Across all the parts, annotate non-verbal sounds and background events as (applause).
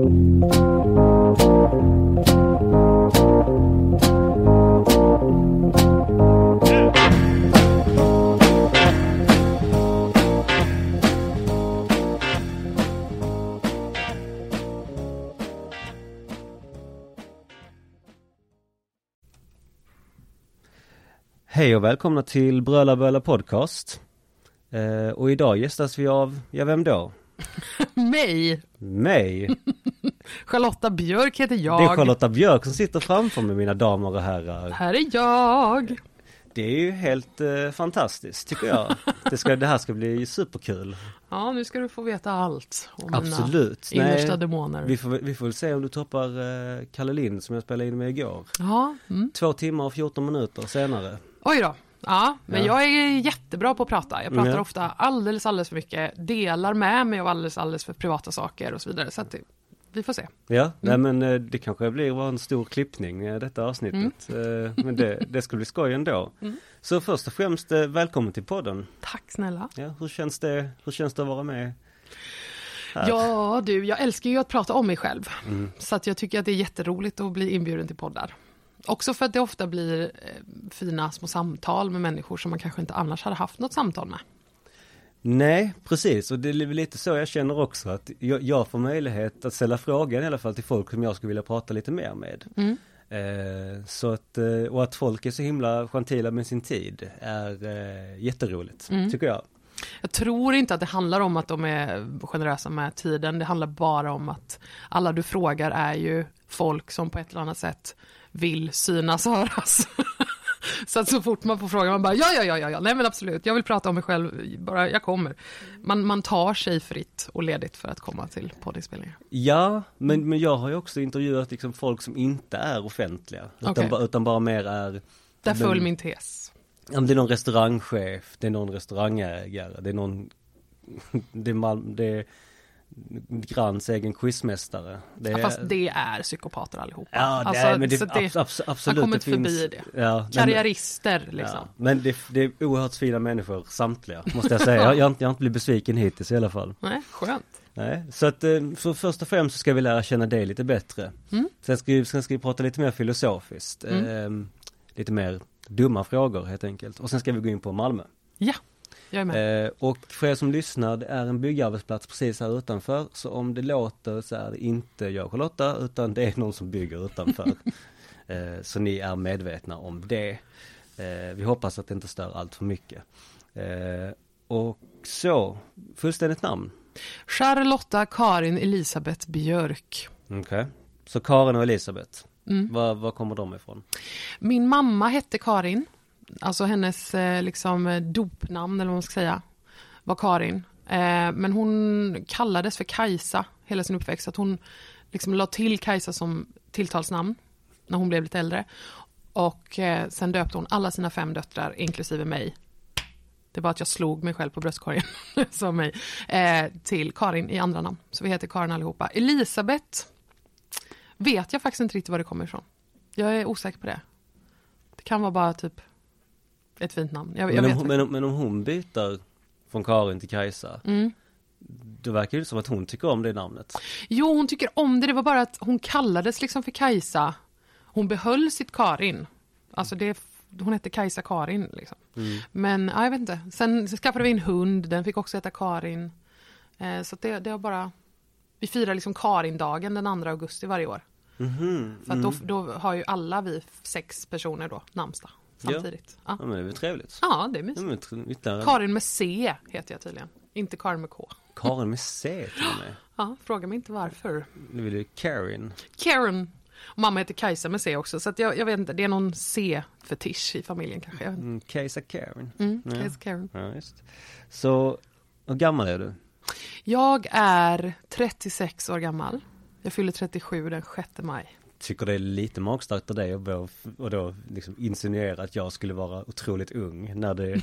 Hej och välkomna till Bröla Böla Podcast. Eh, och idag gästas vi av, ja vem då? (laughs) Mig! Mig! (laughs) Charlotta Björk heter jag. Det är Charlotta Björk som sitter framför mig mina damer och herrar. Här är jag. Det är ju helt eh, fantastiskt tycker jag. Det, ska, det här ska bli superkul. (laughs) Ja, nu ska du få veta allt om Absolut. mina innersta demoner. Vi får, vi får väl se om du toppar eh, Kalle Lind som jag spelade in med igår. Ja, mm. Två timmar och 14 minuter senare. Oj då. Ja, men Ja. jag är jättebra på att prata. Jag pratar Ja. ofta alldeles, alldeles för mycket. Delar med mig av alldeles, alldeles för privata saker och så vidare. Så att vi får se. Ja, nej Mm. men eh, det kanske blir en stor klippning eh, detta avsnittet. Eh, Men det, (laughs) det ska bli skoj ändå. Mm. Så först och främst välkommen till podden. Tack snälla. Ja, hur känns det, hur känns det att vara med? Här. Ja du, jag älskar ju att prata om mig själv. Mm. Så att jag tycker att det är jätteroligt att bli inbjuden till poddar. Också för att det ofta blir eh, fina små samtal med människor som man kanske inte annars hade haft något samtal med. Nej, precis och det är lite så jag känner också att jag, jag får möjlighet att ställa frågan i alla fall till folk som jag skulle vilja prata lite mer med. Mm. Eh, så att, eh, och att folk är så himla gentila med sin tid är eh, jätteroligt, Mm. tycker jag. Jag tror inte att det handlar om att de är generösa med tiden. Det handlar bara om att alla du frågar är ju folk som på ett eller annat sätt vill synas och höras. Så att så fort man får frågan, man bara ja, ja, ja, ja, ja, nej men absolut, jag vill prata om mig själv, bara jag kommer. Man, man tar sig fritt och ledigt för att komma till poddinspelningar. Ja, men, men jag har ju också intervjuat liksom folk som inte är offentliga. Utan, Okej. ba, utan bara mer är Där föll min tes. Ja, det är någon restaurangchef, det är någon restaurangägare, det är någon (laughs) Det är, Malm, det är Granns egen quizmästare. Det Ja, är, fast det är psykopater allihopa. Ja, det, Alltså, men det, abs, abs, absolut. har kommit det finns, förbi det. Ja, nej, men- Karriärister liksom. Ja, men det, det är oerhört fina människor, samtliga, måste jag säga. (laughs) Jag, jag, inte- jag har inte blivit besviken hittills i alla fall. Nej, skönt. Nej, så att eh, för först och främst så ska vi lära känna dig lite bättre. Mm. Sen, ska vi, sen ska vi prata lite mer filosofiskt. Mm. Eh, lite mer dumma frågor helt enkelt. Och sen ska vi gå in på Malmö. Ja, jag är med. Eh, och för er som lyssnar, det är en byggarbetsplats precis här utanför. Så om det låter så är det inte jag och Charlotta, utan det är någon som bygger utanför. (laughs) eh, så ni är medvetna om det. Eh, vi hoppas att det inte stör allt för mycket. Eh, och så, fullständigt namn. Charlotta Karin Elisabeth Björk. Okej. Så Karin och Elisabeth, Mm. var, var kommer de ifrån? Min mamma hette Karin. Alltså hennes eh, liksom eh, dopnamn eller vad man ska säga var Karin. Eh, men hon kallades för Kajsa hela sin uppväxt. Att hon liksom la till Kajsa som tilltalsnamn när hon blev lite äldre. Och sen döpte hon alla sina fem döttrar, inklusive mig. Det var att jag slog mig själv på bröstkorgen, (laughs) som mig, till Karin i andra namn. Så vi heter Karin allihopa. Elisabeth vet jag faktiskt inte riktigt var det kommer ifrån. Jag är osäker på det. Det kan vara bara typ ett fint namn. Jag, jag Men vet om, men, om- men om hon byter från Karin till Kajsa, Mm. då verkar det som att hon tycker om det namnet. Jo, hon tycker om det. Det var bara att hon kallades liksom för Kajsa. Hon behöll sitt Karin. Alltså det, hon hette Kajsa Karin. Liksom. Mm. Men ja, jag vet inte. Sen skaffade vi en hund. Den fick också heta Karin. Eh, så det, det har bara... Vi firar liksom Karindagen den 2 augusti varje år. Mhm, För att då, mm. då har ju alla vi sex personer då namnsdag samtidigt. Ja, Ja men det är väl trevligt. ja det är Ja, mysigt. ytterligare- Karin med C heter jag tydligen. Inte Karin med K. Karin med C till och med. (gasps) Ja, fråga mig inte varför. Nu vill du Karin. Karen. Och mamma heter Kajsa med C också, så att jag, jag vet inte, det är någon C-fetisch i familjen kanske. Jag vet inte. Mm, Kajsa Karin. Mm, Ja. Kajsa Karen. Ja, just. Så, hur gammal är du? Jag är 36 år gammal. Jag fyller 37 den 6 maj. Tycker det är lite magstarkt av dig och då liksom insinuera att jag skulle vara otroligt ung när det, det,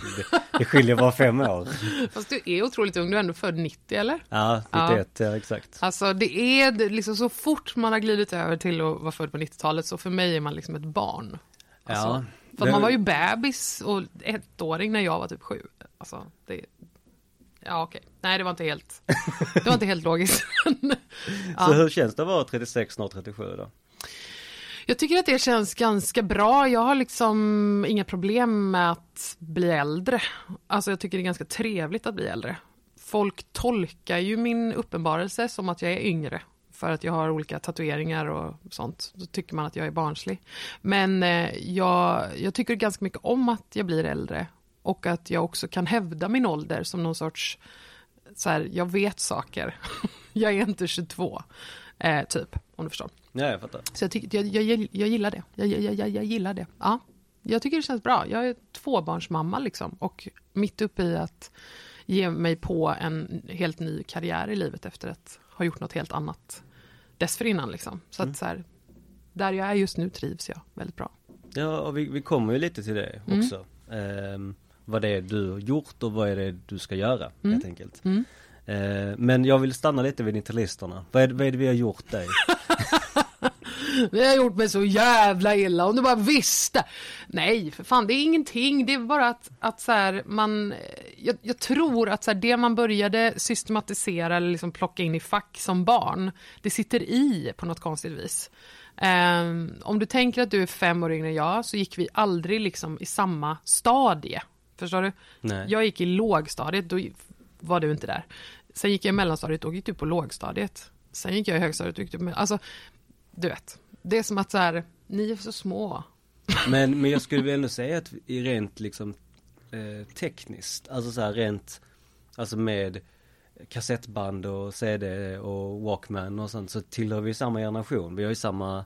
det skiljer bara fem år. (laughs) Fast du är otroligt ung, du är ändå född 90 eller? Ja, Ja. 91, ja exakt. Alltså det är liksom så fort man har glidit över till att vara född på 90-talet så för mig är man liksom ett barn. Alltså, Ja, För det- man var ju bebis och ettåring när jag var typ sju. Alltså, det, Ja, okej. Nej, det var inte helt, det var inte helt logiskt. (laughs) Så hur känns det att vara 36, snart 37 då? Jag tycker att det känns ganska bra. Jag har liksom inga problem med att bli äldre. Alltså jag tycker det är ganska trevligt att bli äldre. Folk tolkar ju min uppenbarelse som att jag är yngre för att jag har olika tatueringar och sånt. Då tycker man att jag är barnslig. Men eh, jag, jag tycker ganska mycket om att jag blir äldre och att jag också kan hävda min ålder som någon sorts, så här, jag vet saker. (laughs) jag är inte 22, eh, typ, om du förstår. Ja, jag fattar. Så jag, tycker, jag, jag, jag gillar det. Jag, jag, jag, jag gillar det. Ja. Jag tycker det känns bra. Jag är tvåbarnsmamma liksom och mitt uppe i att ge mig på en helt ny karriär i livet efter att ha gjort något helt annat dessförinnan. Liksom. Så Mm. att så här, där jag är just nu trivs jag väldigt bra. Ja, och vi, vi kommer ju lite till det Mm. också. Ehm, vad det är du har gjort och vad är det du ska göra Mm. helt enkelt. Mm. Ehm, men jag vill stanna lite vid interlisterna. Vad är, vad är det vi har gjort dig? (laughs) Det har gjort mig så jävla illa, om du bara visste. Nej, för fan, det är ingenting. Det är bara att, att så här, man... Jag, jag tror att så här, det man började systematisera eller liksom plocka in i fack som barn, det sitter i på något konstigt vis. Ehm, om du tänker att du är fem år yngre än jag, så gick vi aldrig liksom i samma stadie. Förstår du? Nej. Jag gick i lågstadiet, då var du inte där. Sen gick jag i mellanstadiet, då gick du på lågstadiet. Sen gick jag i högstadiet, då gick du på... Alltså, du vet. Det är som att så här, ni är så små. Men, men jag skulle väl ändå säga att i rent liksom eh, tekniskt, alltså så här rent, alltså med kassettband och CD och Walkman och sånt så tillhör vi samma generation. Vi har ju samma,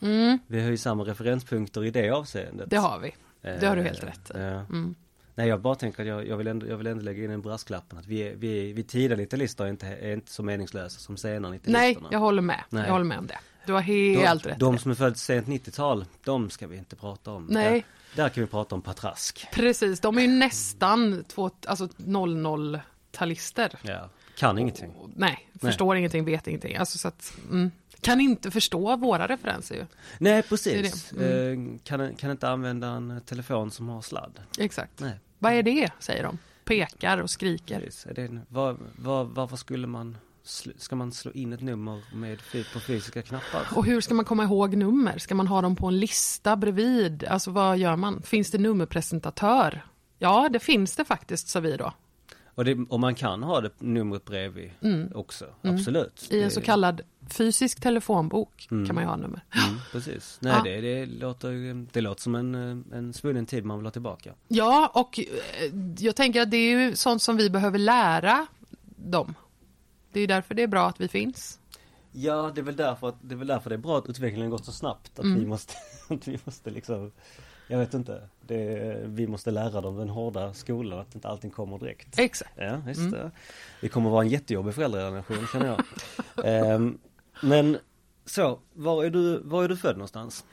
vi har ju samma referenspunkter i det avseendet. Det har vi. Det har du helt Eh, rätt ja. Mm. Nej jag bara tänker att jag, jag, vill ändå, jag vill ändå lägga in en brasklappen att vi, är, vi, vi tidiga 90-listor är inte, är inte så meningslösa som senare 90-listorna. Nej, jag håller med. Nej. Jag håller med om det. Du har helt de, rt de som är födda sent 90-tal, de ska vi inte prata om. Nej. Där, där kan vi prata om patrask. Precis, de är ju nästan två, alltså 00-talister. Ja. Kan ingenting. Nej, förstår ingenting, vet ingenting. Alltså så att, mm, kan inte förstå våra referenser ju. Nej precis. Det det. Mm. Eh, kan, kan inte använda en telefon som har sladd. Exakt. Nej. Vad är det, säger de. Pekar och skriker. Precis. Är det var, var, varför skulle man, ska man slå in ett nummer med, på fysiska knappar? Och hur ska man komma ihåg nummer? Ska man ha dem på en lista bredvid? Alltså vad gör man? Finns det nummerpresentatör? Ja, det finns det faktiskt, sa vi då. Och, det, och man kan ha det numret bredvid också, absolut. Mm. I en så kallad fysisk telefonbok Mm. kan man ju ha nummer. Mm, (laughs) precis. Nej, Ja. det, det, låter, det låter som en, en svunnen tid man vill ha tillbaka. Ja, och eh, jag tänker att det är ju sånt som vi behöver lära dem. Det är därför det är bra att vi finns. Ja, det är väl därför, att, det är väl därför det är bra att utvecklingen gått så snabbt. Att Mm. vi måste, (laughs) att vi måste liksom, jag vet inte, det, vi måste lära dem den hårda skolan att inte allting kommer direkt. Exakt. Ja, visst. Mm. det. Vi kommer vara en jättejobbig föräldrageneration känner jag. (laughs) Ehm, men så, var är, du, var är du född någonstans?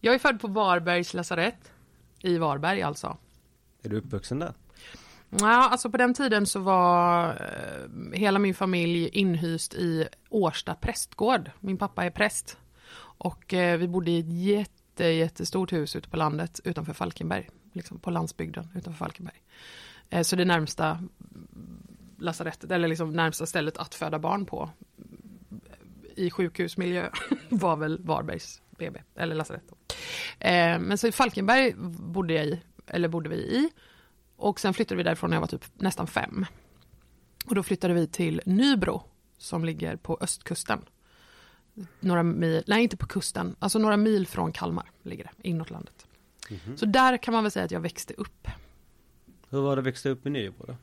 Jag är född på Varbergs lasarett. I Varberg alltså. Är du uppvuxen där? Ja, alltså på den tiden så var eh, hela min familj inhyst i Årsta prästgård. Min pappa är präst. Och eh, vi bodde i ett jätte, jättestort hus ute på landet utanför Falkenberg. Liksom på landsbygden utanför Falkenberg. Eh, så det närmsta lasarettet, eller liksom närmsta stället att föda barn på i sjukhusmiljö (laughs) var väl Varbergs BB, eller lasarett. Eh, men så i Falkenberg bodde jag i, eller bodde vi i. Och sen flyttade vi därifrån när jag var typ nästan fem. Och då flyttade vi till Nybro som ligger på östkusten. Några mil, nej inte på kusten, alltså några mil från Kalmar ligger det, inåt landet. Mhm. Så där kan man väl säga att jag växte upp. Hur var det att växa upp i Nybro då?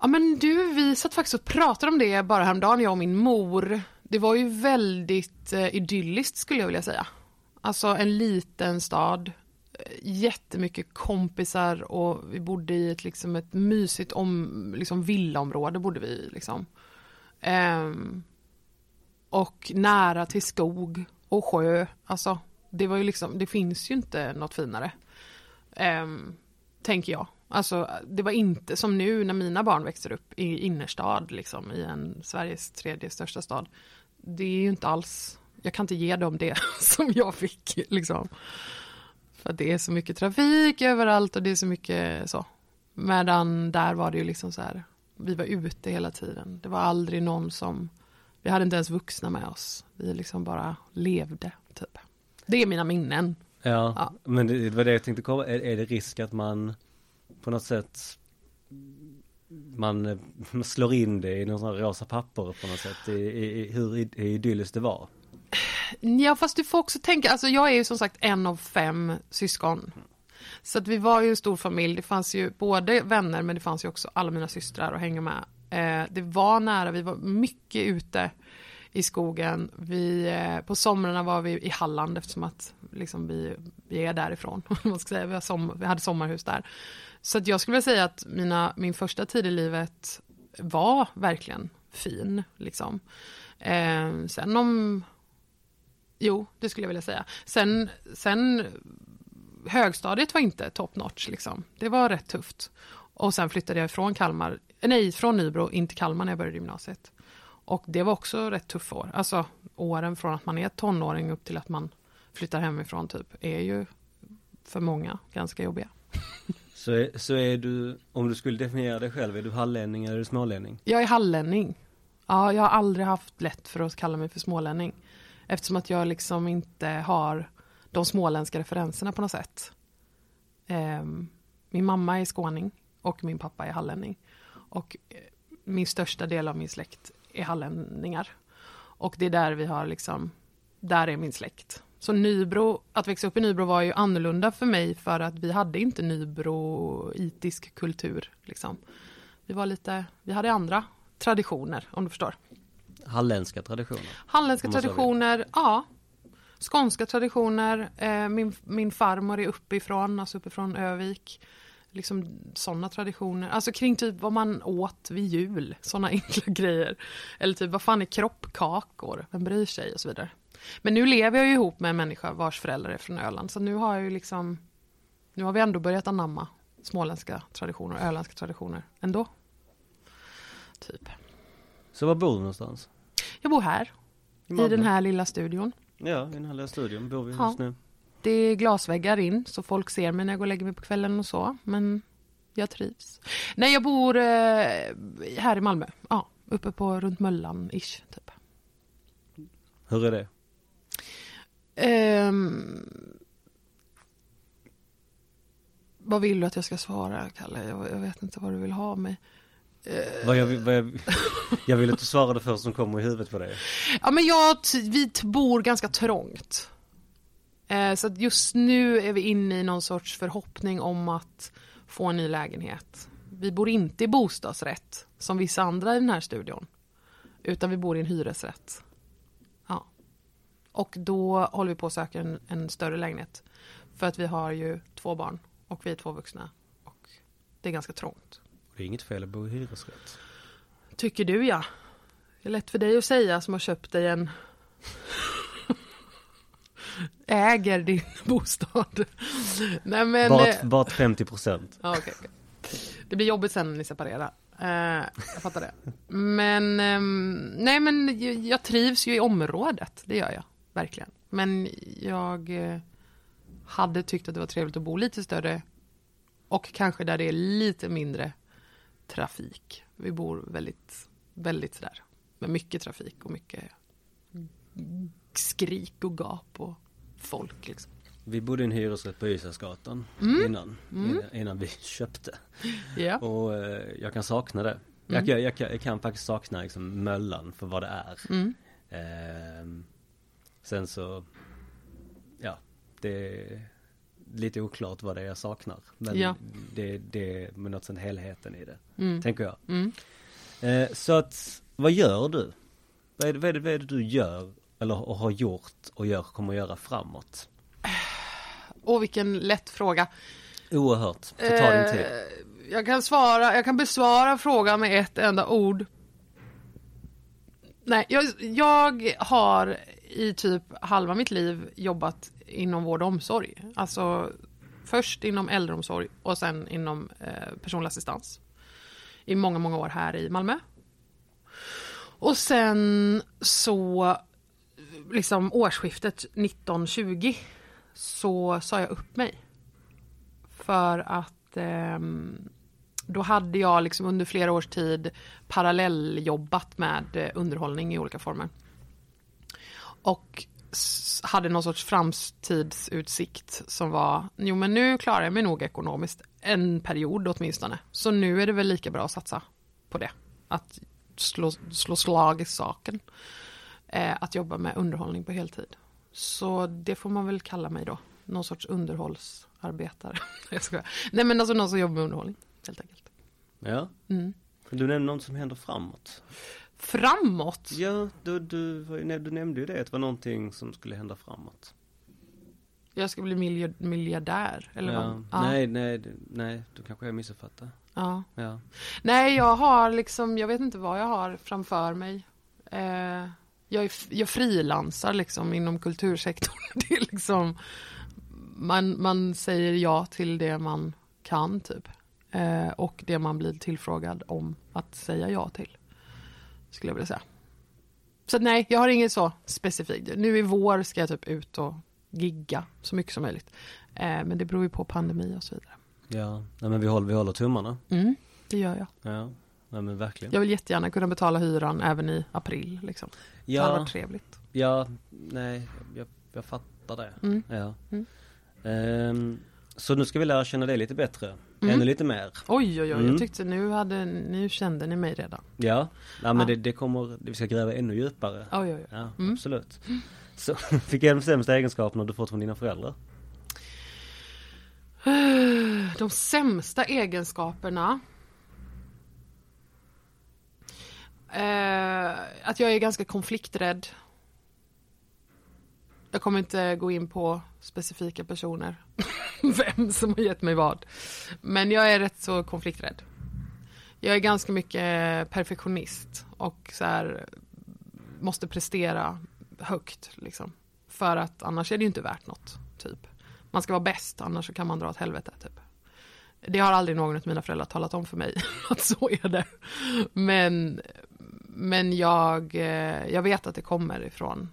Ja men du, vi satt faktiskt och pratade om det bara häromdagen, jag och min mor. Det var ju väldigt eh, idylliskt skulle jag vilja säga. Alltså en liten stad, jättemycket kompisar och vi bodde i ett, liksom ett mysigt om, liksom villaområde bodde vi i. Liksom. Ehm, och nära till skog och sjö. Alltså, det var ju liksom, det finns ju inte något finare. Ehm, tänker jag. Alltså, det var inte som nu när mina barn växer upp i innerstad, liksom, i en Sveriges tredje största stad. Det är ju inte alls, jag kan inte ge dem det (laughs) som jag fick. Liksom. För att det är så mycket trafik överallt och det är så mycket så. Medan där var det ju liksom så här, vi var ute hela tiden. Det var aldrig någon som, vi hade inte ens vuxna med oss. Vi liksom bara levde, typ. Det är mina minnen. Ja, Ja. men det, det var det jag tänkte komma, är, är det risk att man på något sätt man slår in det i någon sån här rosa papper på något sätt, i, i, i hur id- idylliskt det var? Ja, fast du får också tänka, alltså jag är ju som sagt en av fem syskon. Så att vi var ju en stor familj, det fanns ju både vänner men det fanns ju också alla mina systrar att hänga med. Eh, det var nära, vi var mycket ute i skogen. Vi, eh, på somrarna var vi i Halland eftersom att liksom vi, vi är därifrån. (laughs) Man ska säga. Vi, har som, vi hade sommarhus där. Så att jag skulle vilja säga att mina, min första tid i livet var verkligen fin. Liksom. Eh, sen om Jo, det skulle jag vilja säga. Sen, sen högstadiet var inte top notch liksom. Det var rätt tufft. Och sen flyttade jag från Kalmar, nej från Nybro in till Kalmar när jag började gymnasiet. Och det var också rätt tuffa år. Alltså åren från att man är tonåring upp till att man flyttar hemifrån typ är ju för många ganska jobbiga. Så är, så är du, om du skulle definiera dig själv, är du hallänning eller är du smålänning? Jag är hallänning. Ja, jag har aldrig haft lätt för att kalla mig för smålänning. Eftersom att jag liksom inte har de småländska referenserna på något sätt. Ehm, min mamma är skåning och min pappa är hallänning. Och eh, min största del av min släkt är hallänningar. Och det är där vi har liksom, där är min släkt. Så Nybro, att växa upp i Nybro var ju annorlunda för mig för att vi hade inte Nybroitisk kultur. Liksom. Vi var lite, vi hade andra traditioner om du förstår. Halländska traditioner? Halländska traditioner, ja. Skånska traditioner. Eh, min, min farmor är uppifrån, alltså uppifrån Övik. Liksom sådana traditioner. Alltså kring typ vad man åt vid jul. Sådana (laughs) enkla grejer. Eller typ vad fan är kroppkakor? Vem bryr sig? Och så vidare. Men nu lever jag ju ihop med en människa vars föräldrar är från Öland. Så nu har jag ju liksom Nu har vi ändå börjat anamma småländska traditioner och öländska traditioner ändå. Typ. Så var bor du någonstans? Jag bor här. I Malmö? den här lilla studion. Ja, i den här lilla studion bor vi Ja. just nu. Det är glasväggar in så folk ser mig när jag går och lägger mig på kvällen och så. Men jag trivs. Nej, jag bor eh, här i Malmö. Ja, uppe på runt Möllan-ish. Typ. Hur är det? Ehm, vad vill du att jag ska svara, Kalle? Jag, jag vet inte vad du vill ha mig. Eh, Vad jag, vad jag, (laughs) jag vill att du svarar det först som kommer i huvudet på dig. Ja, men jag, vi bor ganska trångt. Eh, så att just nu är vi inne i någon sorts förhoppning om att få en ny lägenhet. Vi bor inte i bostadsrätt som vissa andra i den här studion. Utan vi bor i en hyresrätt. Ja. Och då håller vi på att söka en, en större lägenhet. För att vi har ju två barn och vi är två vuxna. Och det är ganska trångt. Det är inget fel att bo i hyresrätt. Tycker du ja. Det är lätt för dig att säga som har köpt dig en äger din (laughs) bostad. Nej men... bara, eh, bara 50 procent. ja, okej, okej. Det blir jobbigt sen när ni separerar. Eh, jag fattar det. Men, ehm, nej men jag, trivs ju i området, det gör jag. Verkligen. Men jag eh, hade tyckt att det var trevligt att bo lite större och kanske där det är lite mindre trafik. Vi bor väldigt, väldigt sådär med mycket trafik och mycket skrik och gap och folk liksom. Vi bodde i en hyresrätt på Ystadsgatan Mm. innan, innan, innan vi (laughs) köpte. Ja. Och eh, jag kan sakna det. Jag, jag, jag, kan, jag kan faktiskt sakna liksom Möllan för vad det är. Mm. Ehm, sen så, ja, det lite oklart vad det är jag saknar. Men Ja. det, det är med något sånt helheten i det, Mm. tänker jag. Mm. Eh, så att, vad gör du? Vad är, det, vad, är det, vad är det du gör, eller har gjort och gör, kommer att göra framåt? Och vilken lätt fråga. Oerhört, så ta din tid. Eh, Jag kan svara, jag kan besvara frågan med ett enda ord. Nej, jag, jag har i typ halva mitt liv jobbat inom vård och omsorg. Alltså först inom äldreomsorg och sen inom eh, personlig assistans. I många, många år här i Malmö. Och sen så, liksom årsskiftet 1920 så sa jag upp mig. För att eh, då hade jag liksom under flera års tid parallelljobbat med eh, underhållning i olika former. Och hade någon sorts framtidsutsikt som var, jo men nu klarar jag mig nog ekonomiskt en period åtminstone. Så nu är det väl lika bra att satsa på det. Att slå, slå slag i saken. Eh, att jobba med underhållning på heltid. Så det får man väl kalla mig då. Någon sorts underhållsarbetare. (laughs) Nej men alltså någon som jobbar med underhållning. Helt enkelt. Ja. Mm. Du nämnde något som händer framåt. Framåt! Ja, du, du, du nämnde ju det, att det var någonting som skulle hända framåt. Jag ska bli miljard, miljardär. Eller ja. vad? Ja. Nej, nej, nej, då kanske jag missuppfattade. Ja. Ja. Nej, jag har liksom, jag vet inte vad jag har framför mig. Eh, jag, är, jag frilansar liksom inom kultursektorn. (laughs) Det är liksom, man, man säger ja till det man kan typ. Eh, och det man blir tillfrågad om att säga ja till. Skulle jag vilja säga. Så nej, jag har inget så specifikt. Nu i vår ska jag typ ut och gigga så mycket som möjligt. Eh, men det beror ju på pandemi och så vidare. Ja, nej, men vi håller, vi håller tummarna. Mm, det gör jag. Ja, nej, men verkligen. Jag vill jättegärna kunna betala hyran även i april. Liksom. Det hade Ja, varit trevligt. ja, nej, jag, jag fattar det. Mm. Ja. Mm. Ehm, så nu ska vi lära känna dig lite bättre. Mm. Ännu lite mer. Oj, oj, oj. Mm. Jag tyckte nu, hade, nu kände ni mig redan. Ja, nej, men Ja. Det, det kommer, vi ska gräva ännu djupare. Oj, oj, oj. Ja, Mm. absolut. Så, vilka är de sämsta egenskaperna du fått från dina föräldrar? (sighs) De sämsta egenskaperna. Eh, att jag är ganska konflikträdd. Jag kommer inte gå in på specifika personer. (laughs) Vem som har gett mig vad. Men jag är rätt så konflikträdd. Jag är ganska mycket perfektionist och så här måste prestera högt liksom. För att annars är det ju inte värt något, typ. Man ska vara bäst, annars så kan man dra åt helvete, typ. Det har aldrig någon av mina föräldrar talat om för mig, (laughs) att så är det. Men, men jag, eh, jag vet att det kommer ifrån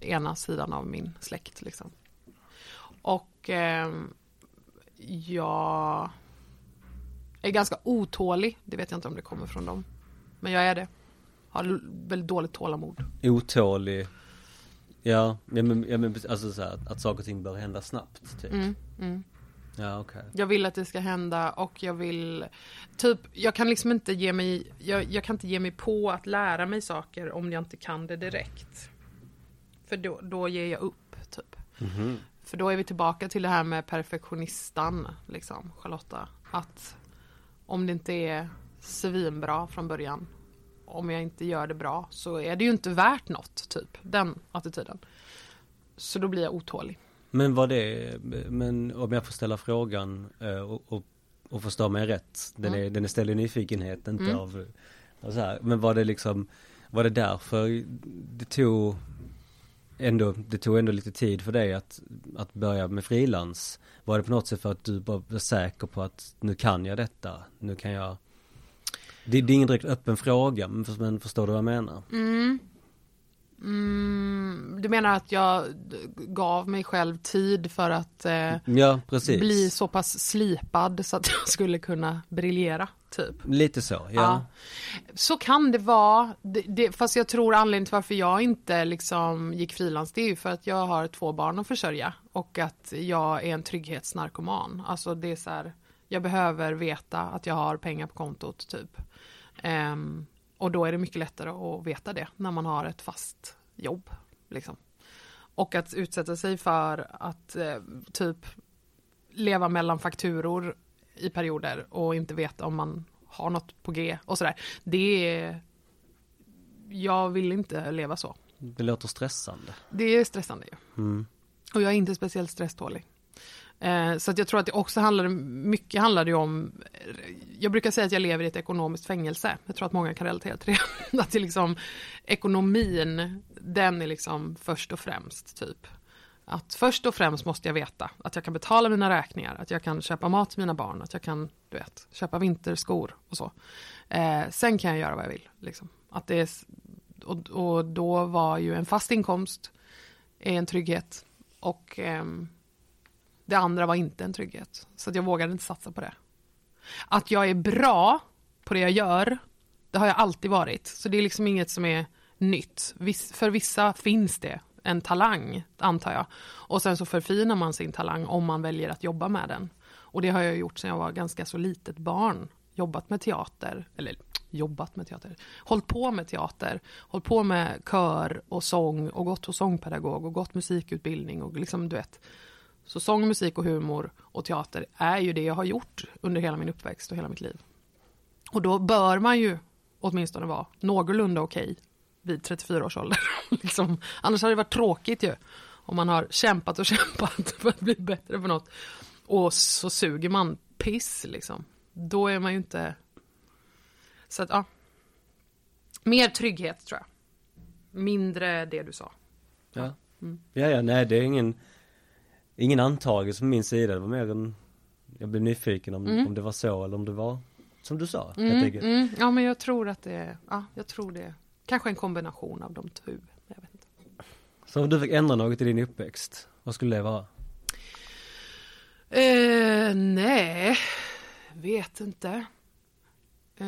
ena sidan av min släkt, liksom. Och eh, jag är ganska otålig, det vet jag inte om det kommer från dem. Men jag är det. Har väldigt dåligt tålamod. Otålig. Ja, men, ja, men alltså så här, att, saker och ting bör hända snabbt typ. Mm, mm. Ja, okej. Jag vill att det ska hända och jag vill Typ, jag kan liksom inte ge mig jag, jag kan inte ge mig på att lära mig saker om jag inte kan det direkt. För då, då ger jag upp, typ. Mhm. För då är vi tillbaka till det här med perfektionistan, liksom, Charlotta. Att om det inte är svinbra från början, om jag inte gör det bra, så är det ju inte värt något, typ. Den attityden. Så då blir jag otålig. Men vad det, men om jag får ställa frågan eh, och, och, och förstå mig rätt. Den, Mm. är, den är ställd i nyfikenhet, inte Mm. av, av så här. Men var det liksom, var det därför det tog ändå, det tog ändå lite tid för dig att, att börja med frilans? Var det på något sätt för att du bara var säker på att nu kan jag detta, nu kan jag det, det är ingen direkt öppen fråga, men förstår du vad jag menar? Mm. Mm, du menar att jag gav mig själv tid för att eh, Ja, bli så pass slipad så att (laughs) jag skulle kunna briljera, typ? Lite så, ja. Ja. Så kan det vara, det, det, fast jag tror anledningen till varför jag inte liksom gick frilans det är ju för att jag har två barn att försörja och att jag är en trygghetsnarkoman. Alltså det är så här, jag behöver veta att jag har pengar på kontot typ. Ehm, och då är det mycket lättare att veta det när man har ett fast jobb. Liksom. Och att utsätta sig för att eh, typ leva mellan fakturor i perioder och inte veta om man har något på G och sådär. Det är... Jag vill inte leva så. Det låter stressande. Det är stressande ju. Mm. Och jag är inte speciellt stresstålig. Eh, så att jag tror att det också handlade, mycket handlade ju om, jag brukar säga att jag lever i ett ekonomiskt fängelse. Jag tror att många kan relatera till det. (laughs) Att det liksom, ekonomin, den är liksom först och främst typ. Att först och främst måste jag veta att jag kan betala mina räkningar, att jag kan köpa mat till mina barn, att jag kan, du vet, köpa vinterskor och så. Eh, sen kan jag göra vad jag vill. Liksom. Att det är, och, och då var ju en fast inkomst är en trygghet. Och eh, det andra var inte en trygghet. Så att jag vågade inte satsa på det. Att jag är bra på det jag gör, det har jag alltid varit. Så det är liksom inget som är nytt. För vissa finns det en talang, antar jag. Och sen så förfinar man sin talang om man väljer att jobba med den. Och det har jag gjort sedan jag var ganska så litet barn. Jobbat med teater, eller jobbat med teater, hållit på med teater, hållit på med kör och sång och gått hos sångpedagog och gått musikutbildning och liksom du vet. Så sång, musik och humor och teater är ju det jag har gjort under hela min uppväxt och hela mitt liv. Och då bör man ju åtminstone vara någorlunda okej okay vid 34 års ålder. (laughs) liksom. Annars hade det varit tråkigt ju. Om man har kämpat och (laughs) kämpat för att bli bättre på något. Och så suger man piss liksom. Då är man ju inte... Så att ja. Mer trygghet tror jag. Mindre det du sa. Ja. Mm. Ja, ja, nej det är ingen Ingen antagelse från min sida, det var mer en Jag blev nyfiken om, mm. om det var så eller om det var Som du sa, mm, helt mm. Ja men jag tror att det ja jag tror det Kanske en kombination av de två. Jag vet inte. Så om du fick ändra något i din uppväxt, vad skulle det vara? Eh, nej, vet inte. Eh,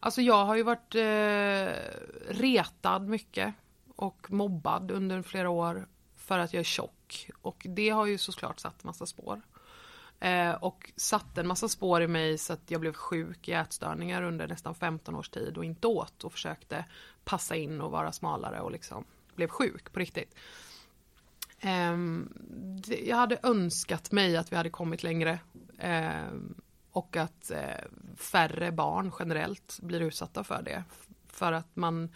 alltså jag har ju varit eh, retad mycket och mobbad under flera år för att jag är tjock. Och det har ju såklart satt massa spår. Eh, och satte en massa spår i mig så att jag blev sjuk i ätstörningar under nästan 15 års tid och inte åt och försökte passa in och vara smalare och liksom blev sjuk på riktigt. Eh, det, jag hade önskat mig att vi hade kommit längre eh, och att eh, färre barn generellt blir utsatta för det. För att man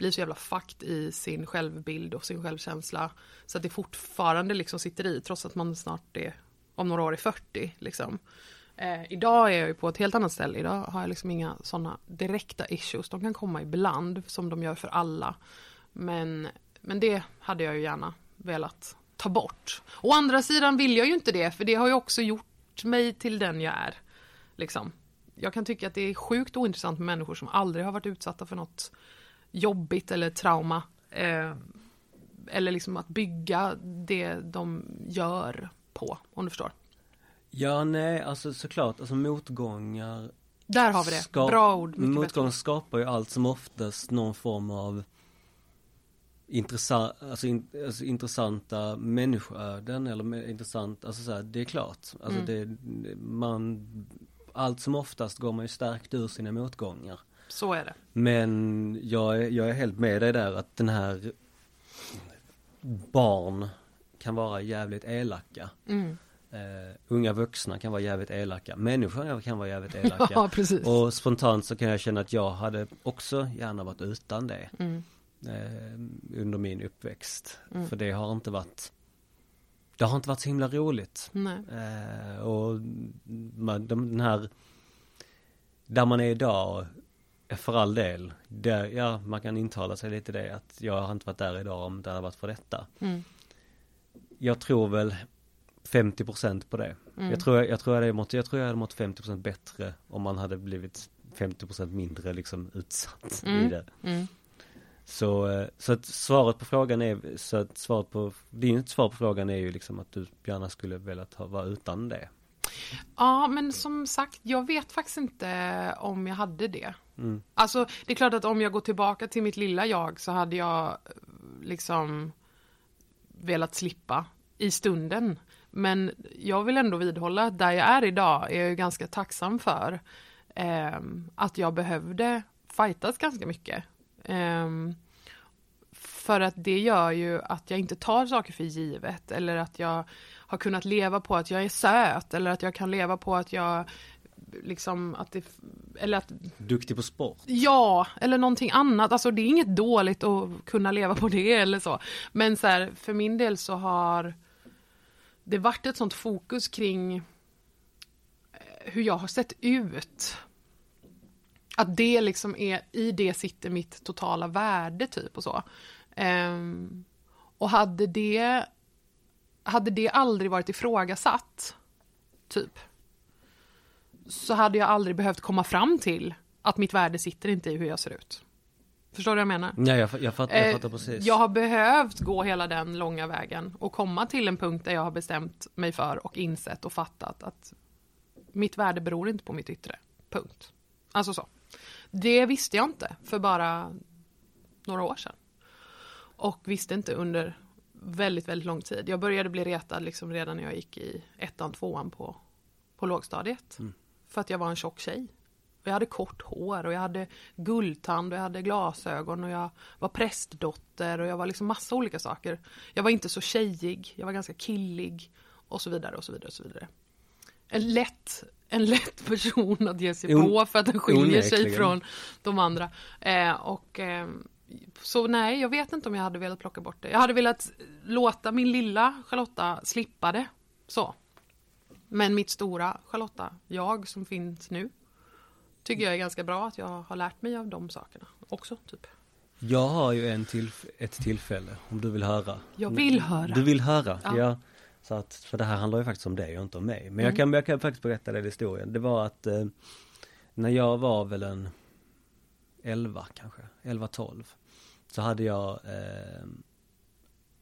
blir så jävla fakt i sin självbild och sin självkänsla så att det fortfarande liksom sitter i trots att man snart är om några år är 40. Liksom. Eh, idag är jag ju på ett helt annat ställe. Idag har jag liksom inga sådana direkta issues. De kan komma ibland som de gör för alla. Men, men det hade jag ju gärna velat ta bort. Å andra sidan vill jag ju inte det för det har ju också gjort mig till den jag är. Liksom. Jag kan tycka att det är sjukt ointressant med människor som aldrig har varit utsatta för något jobbigt eller trauma. Eh, eller liksom att bygga det de gör på, om du förstår. Ja, nej, alltså såklart, alltså motgångar Där har vi det, bra ord. Motgångar bättre. skapar ju allt som oftast någon form av intressant, alltså, in, alltså intressanta människoöden eller intressant, alltså så här, det är klart. Alltså mm. det, man, allt som oftast går man ju stärkt ur sina motgångar. Så är det. Men jag är, jag är helt med dig där att den här barn kan vara jävligt elaka. Mm. Uh, unga vuxna kan vara jävligt elaka. Människor kan vara jävligt (laughs) elaka. ja, precis. Och spontant så kan jag känna att jag hade också gärna varit utan det. Mm. Uh, under min uppväxt. Mm. För det har inte varit Det har inte varit så himla roligt. Uh, och man, den här Där man är idag för all del, där, ja man kan intala sig lite det att jag har inte varit där idag om det hade varit för detta. Mm jag tror väl 50% på det. Mm. Jag, tror, jag, tror jag, hade mått, jag tror jag hade mått 50% bättre om man hade blivit 50% mindre liksom utsatt mm. i det. Mm. Så, eh, så att svaret på frågan är, så att svaret på, din svar på frågan är ju liksom att du gärna skulle velat ha, vara utan det. Ja, men som sagt, jag vet faktiskt inte om jag hade det. Mm. Alltså, det är klart att om jag går tillbaka till mitt lilla jag så hade jag eh, liksom velat slippa i stunden. Men jag vill ändå vidhålla att där jag är idag är jag ganska tacksam för eh, att jag behövde fightas ganska mycket. Eh, för att det gör ju att jag inte tar saker för givet eller att jag har kunnat leva på att jag är söt eller att jag kan leva på att jag liksom att det, eller att... Duktig på sport? Ja, eller någonting annat. Alltså det är inget dåligt att kunna leva på det eller så. Men så här, för min del så har det varit ett sånt fokus kring eh, hur jag har sett ut. Att det liksom är, i det sitter mitt totala värde typ och så. Um, och hade det, hade det aldrig varit ifrågasatt, typ, så hade jag aldrig behövt komma fram till att mitt värde sitter inte i hur jag ser ut. Förstår du vad jag menar? Ja, jag, jag, fattar, jag fattar precis. Jag har behövt gå hela den långa vägen och komma till en punkt där jag har bestämt mig för och insett och fattat att mitt värde beror inte på mitt yttre. Punkt. Alltså så. Det visste jag inte för bara några år sedan. Och visste inte under väldigt, väldigt lång tid. Jag började bli retad liksom redan när jag gick i ettan, tvåan på, på lågstadiet. Mm. För att jag var en tjock tjej. Jag hade kort hår och jag hade guldtand och jag hade glasögon och jag var prästdotter och jag var liksom massa olika saker. Jag var inte så tjejig, jag var ganska killig och så vidare och så vidare och så vidare. En lätt, en lätt person att ge sig On- på för att den skiljer sig onekligen. från de andra. Eh, och eh, så nej, jag vet inte om jag hade velat plocka bort det. Jag hade velat låta min lilla Charlotta slippa det. Så. Men mitt stora Charlotta, jag som finns nu, tycker jag är ganska bra att jag har lärt mig av de sakerna också. Typ. Jag har ju en tillf- ett tillfälle, om du vill höra. Jag vill höra. Du vill höra? Ja. Ja. Så att, för det här handlar ju faktiskt om dig och inte om mig. Men jag, Mm. kan, jag kan faktiskt berätta den historien. Det var att eh, när jag var väl en 11 kanske, 11-12. Så hade jag eh,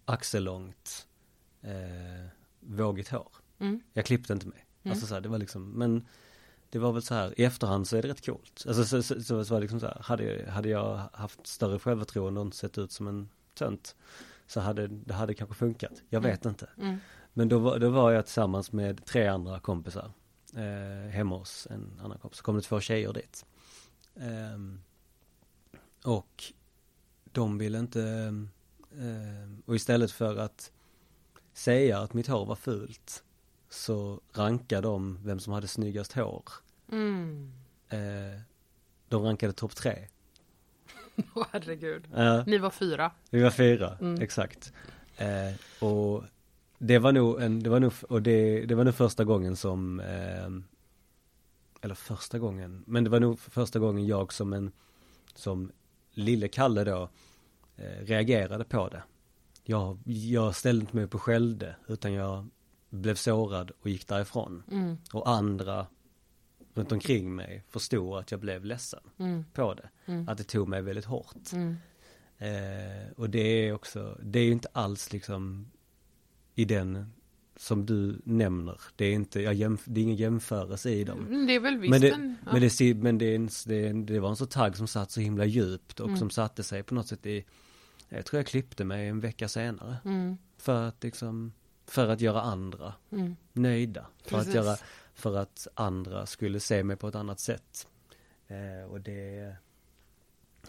axellångt eh, vågigt hår. Mm. Jag klippte inte mig. Mm. Alltså så här, det var liksom, men det var väl så här, i efterhand så är det rätt coolt. Alltså så, så, så, så var det liksom så här, hade, hade jag haft större självförtroende och inte sett ut som en tönt så hade det hade kanske funkat. Jag Mm. vet inte. Mm. Men då, var- då var jag tillsammans med tre andra kompisar eh, hemma hos en annan kompis. Så kom det två tjejer dit. Ehm, och de ville inte, ehm, och istället för att säga att mitt hår var fult så rankade de vem som hade snyggast hår. Mm. Eh, de rankade topp tre. (laughs) Åh, herregud. Ja. Ni var fyra. Vi var fyra, Mm. exakt. Eh, och det var nog en, det var nog, och det, det var nog första gången som, eh, eller första gången, men det var nog första gången jag som en, som lille Kalle då, eh, reagerade på det. Jag, jag ställde inte mig upp och skällde, utan jag blev sårad och gick därifrån. Mm. Och andra runt omkring mig förstod att jag blev ledsen Mm. på det. Mm. Att det tog mig väldigt hårt. Mm. Eh, och det är också, det är ju inte alls liksom i den som du nämner. Det är inte, jag jämf- det är ingen jämförelse i dem. Mm, Det är väl visst Men det, en- ja. men, det, men det, är en, det, är en- det var en sån tagg som satt så himla djupt och Mm. som satte sig på något sätt i, jag tror jag klippte mig en vecka senare. För att liksom, för att göra andra Mm. nöjda. För Precis. att göra, för att andra skulle se mig på ett annat sätt. Eh, och det,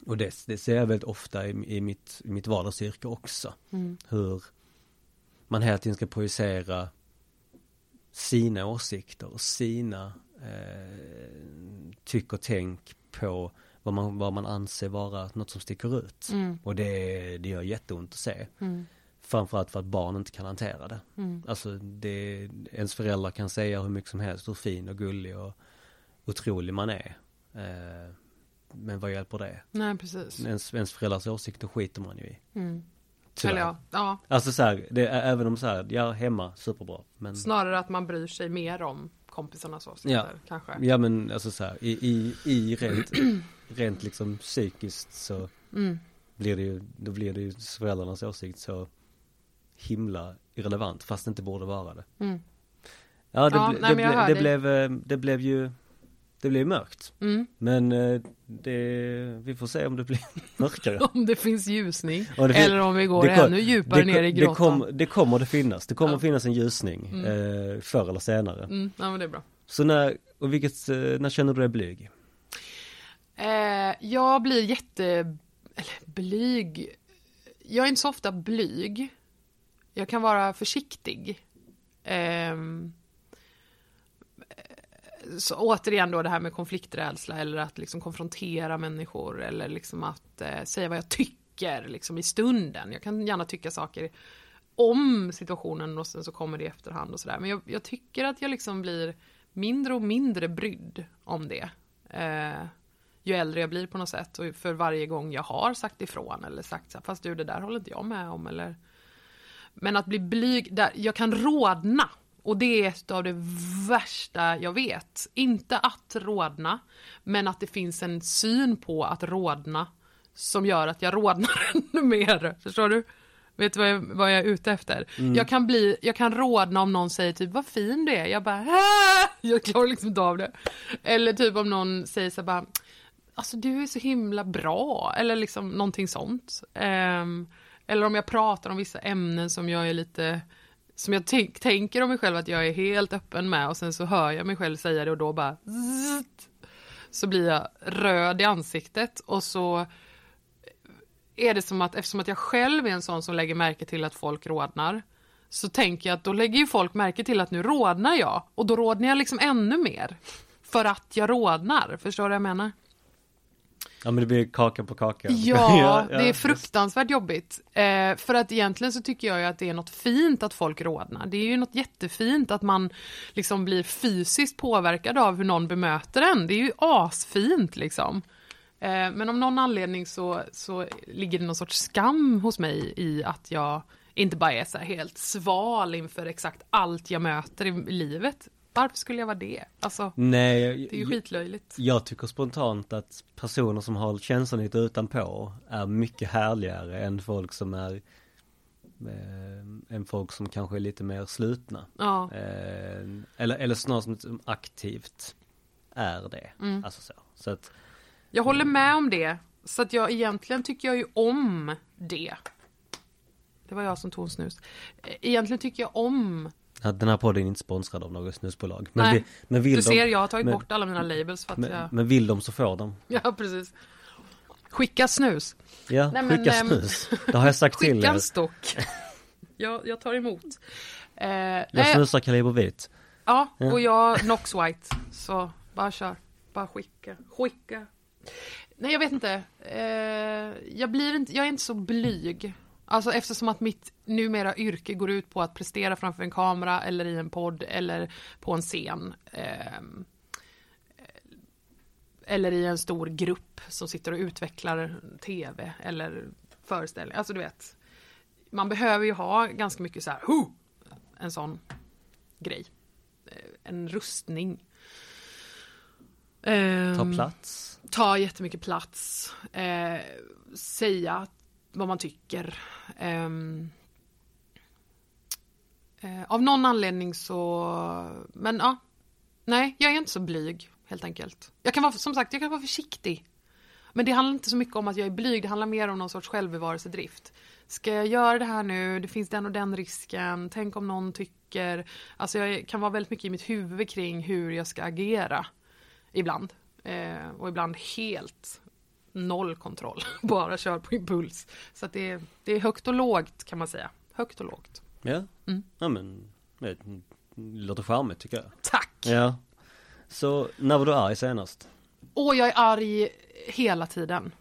och det, det ser jag väldigt ofta i, i, mitt, i mitt vardagsyrke också. Mm. Hur man hela tiden ska projicera sina åsikter och sina eh, tyck och tänk på vad man, vad man anser vara något som sticker ut. Mm. Och det, det gör jätteont att se. Mm. Framförallt för att barn inte kan hantera det. Mm. Alltså det, ens föräldrar kan säga hur mycket som helst hur fin och gullig och otrolig man är. Eh, men vad hjälper det? Nej, precis. Ens, ens föräldrars åsikter skiter man ju i. Mm. Tyvärr. Eller ja, ja, Alltså så här, det även om så här, ja hemma, superbra. Men, snarare att man bryr sig mer om kompisarnas åsikter Ja. kanske. ja men alltså så här, i, i, i rent, (clears throat) rent liksom psykiskt så Mm. blir det ju, då blir det ju föräldrarnas åsikt så himla irrelevant fast det inte borde vara det. Mm. Ja, det, Ja, ble, nej, det, ble, det blev, eh, det blev ju, det blev mörkt. Mm. Men eh, det, vi får se om det blir (laughs) mörkare. (laughs) Om det finns ljusning. Det fin- eller om vi går det kom- ännu djupare det, ner i det, grottan. kom, det kommer det finnas, det kommer Ja. finnas en ljusning Mm. eh, förr eller senare. Mm, ja, men det är bra. Så när, och vilket, eh, när känner du dig blyg? Eh, jag blir jätte... Eller blyg. Jag är inte så ofta blyg. Jag kan vara försiktig. Eh, så återigen då det här med konflikträdsla eller att liksom konfrontera människor eller liksom att eh, säga vad jag tycker liksom i stunden. Jag kan gärna tycka saker om situationen och sen så kommer det i efterhand och sådär. Men jag, jag tycker att jag liksom blir mindre och mindre brydd om det. Eh, ju äldre jag blir på något sätt och för varje gång jag har sagt ifrån eller sagt så här, fast du det där håller inte jag med om eller men att bli blyg, där, jag kan rodna och det är ett av det värsta jag vet. Inte att rodna, men att det finns en syn på att rodna som gör att jag rodnar (laughs) ännu mer. Förstår du? Vet du vad jag, vad jag är ute efter? Mm. Jag, kan bli, jag kan rodna om någon säger typ vad fin du är. Jag bara "Ah!" Jag klarar liksom inte av det. Eller typ om någon säger så bara Alltså du är så himla bra. Eller liksom någonting sånt. Ehm, eller om jag pratar om vissa ämnen som jag är lite som jag tänker om mig själv att jag är helt öppen med och sen så hör jag mig själv säga det och då bara zzzt, så blir jag röd i ansiktet och så är det som att eftersom att jag själv är en sån som lägger märke till att folk rodnar så tänker jag att då lägger ju folk märke till att nu rodnar jag och då rodnar jag liksom ännu mer för att jag rodnar. Förstår du vad jag menar? Ja men det blir kaka på kaka. Ja, (laughs) det är fruktansvärt jobbigt. Eh, för att egentligen så tycker jag ju att det är något fint att folk rodnar. Det är ju något jättefint att man liksom blir fysiskt påverkad av hur någon bemöter en. Det är ju asfint liksom. Eh, men av någon anledning så, så ligger det någon sorts skam hos mig i att jag inte bara är så helt sval inför exakt allt jag möter i livet. Varför skulle jag vara det? Alltså, Nej, det är ju skitlöjligt. jag tycker spontant att personer som har känslan lite utanpå är mycket härligare än folk som är eh, än folk som kanske är lite mer slutna. Ja, Eh, eller, eller snarare som, som aktivt är det. Mm. Alltså så. Så att, Jag håller med om det. Så att jag egentligen tycker jag ju om det. Det var jag som tog en snus. Eh, Egentligen tycker jag om... ja, den här podden är inte sponsrad av något snusbolag. Men, Nej, vi, men vill Du de, ser, jag har tagit men- bort alla mina labels för att men, jag... men vill de så får de. (laughs) Ja, precis. Skicka snus. Ja, Nej, men, skicka ehm, snus. Det har jag sagt (laughs) till Skicka er. en stock. (laughs) jag, jag tar emot. Eh, Jag snusar kaliber vit. ja, Ja. och jag Nox White. Så bara kör. Bara skicka. Skicka. Nej, jag vet inte. Eh, jag, blir inte. jag är inte så blyg. Alltså eftersom att mitt numera yrke går ut på att prestera framför en kamera eller i en podd eller på en scen. ehm, eller i en stor grupp som sitter och utvecklar tv eller föreställning. Alltså du vet. Man behöver ju ha ganska mycket så här, "Ho!" en sån grej. Eh, En rustning. Ta Ehm, plats. ta jättemycket plats, eh, säga vad man tycker. Ehm, eh, av någon anledning så, men ja, nej, jag är inte så blyg helt enkelt. Jag kan vara, som sagt, jag kan vara försiktig. Men det handlar inte så mycket om att jag är blyg, det handlar mer om någon sorts självbevarelsedrift. Ska jag göra det här nu? Det finns den och den risken. Tänk om någon tycker... Alltså jag kan vara väldigt mycket i mitt huvud kring hur jag ska agera. Ibland. Eh, och ibland helt noll kontroll. (laughs) Bara kör på impuls. Så att det, är, det är högt och lågt kan man säga. Högt och lågt. Ja, Mm. ja men det låter charmigt tycker jag. Tack! Ja. Så när var du arg senast? Och jag är arg hela tiden.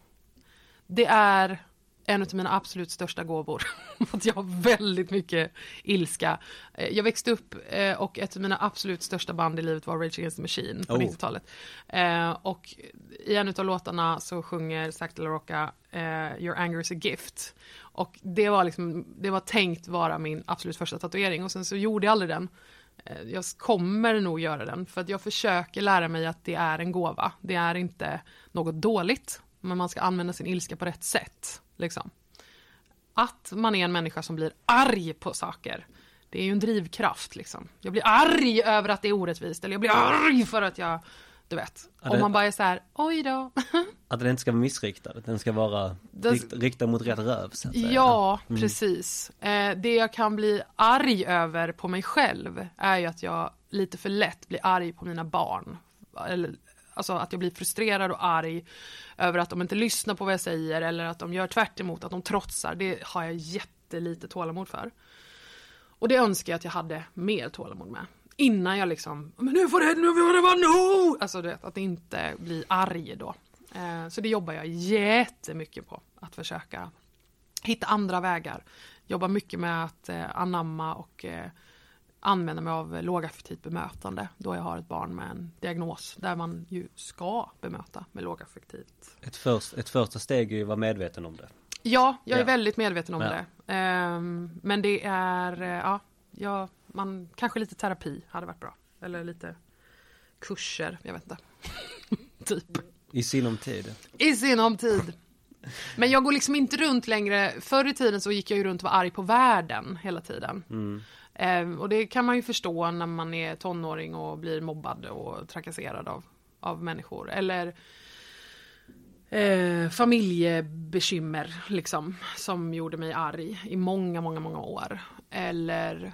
Det är en av mina absolut största gåvor. (laughs) att jag har väldigt mycket ilska. Eh, Jag växte upp eh, och ett av mina absolut största band i livet var Rage Against the Machine på Oh. 90-talet. Eh, Och i en av låtarna så sjunger Zac de la Rocca Your anger is a gift. Och det var, liksom, det var tänkt vara min absolut första tatuering och sen så gjorde jag aldrig den. Jag kommer nog göra den för att jag försöker lära mig att det är en gåva. Det är inte något dåligt, men man ska använda sin ilska på rätt sätt. Liksom. Att man är en människa som blir arg på saker, det är ju en drivkraft. Liksom. Jag blir arg över att det är orättvist, eller jag blir arg för att jag, du vet. Ja, Om man bara är så här, oj då. (laughs) Att den inte ska vara missriktad, den ska vara rikt, riktad mot rätt röv så att säga. Ja, precis. Eh, det jag kan bli arg över på mig själv är ju att jag lite för lätt blir arg på mina barn. Eller, alltså att jag blir frustrerad och arg över att de inte lyssnar på vad jag säger eller att de gör tvärt emot, att de trotsar. Det har jag jättelite tålamod för. Och det önskar jag att jag hade mer tålamod med. Innan jag liksom, men nu får det, nu får det vara nog! Alltså du vet, att inte bli arg då. Eh, så det jobbar jag jättemycket på. Att försöka hitta andra vägar. Jobba mycket med att eh, anamma och eh, använda mig av lågaffektivt bemötande då jag har ett barn med en diagnos där man ju ska bemöta med lågaffektivt. Ett, först, ett första steg är ju att vara medveten om det. Ja, jag är Ja. väldigt medveten om Ja. det. Ehm, men det är, eh, ja, ja, man, kanske lite terapi hade varit bra. Eller lite kurser, jag vet inte. (laughs) typ. I sinom tid. I sinom tid. Men jag går liksom inte runt längre. Förr i tiden så gick jag ju runt och var arg på världen hela tiden. Mm. Eh, och det kan man ju förstå när man är tonåring och blir mobbad och trakasserad av, av människor. Eller eh, familjebekymmer liksom, som gjorde mig arg i många, många, många år. Eller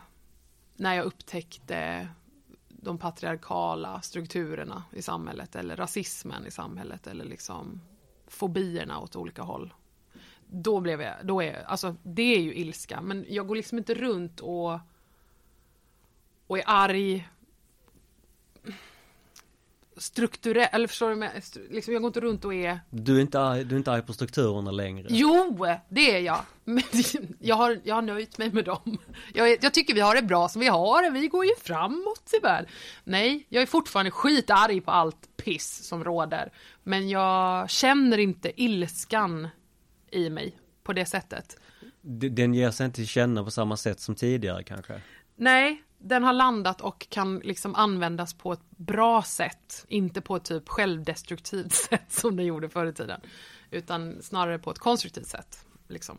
när jag upptäckte de patriarkala strukturerna i samhället eller rasismen i samhället eller liksom fobierna åt olika håll. Då blev jag, då är, alltså det är ju ilska men jag går liksom inte runt och och är arg strukturell, eller förstår du? Liksom jag går inte runt och är Du är inte arg, du är inte arg på strukturerna längre? Jo, det är jag. Men (laughs) jag har, jag har nöjt mig med dem. Jag, jag tycker vi har det bra som vi har det. Vi går ju framåt tyvärr. Nej, jag är fortfarande skitarg på allt piss som råder. Men jag känner inte ilskan i mig på det sättet. Den ger sig inte känna på samma sätt som tidigare kanske? Nej, den har landat och kan liksom användas på ett bra sätt. Inte på ett typ självdestruktivt (laughs) sätt som den gjorde förr i tiden. Utan snarare på ett konstruktivt sätt. Liksom.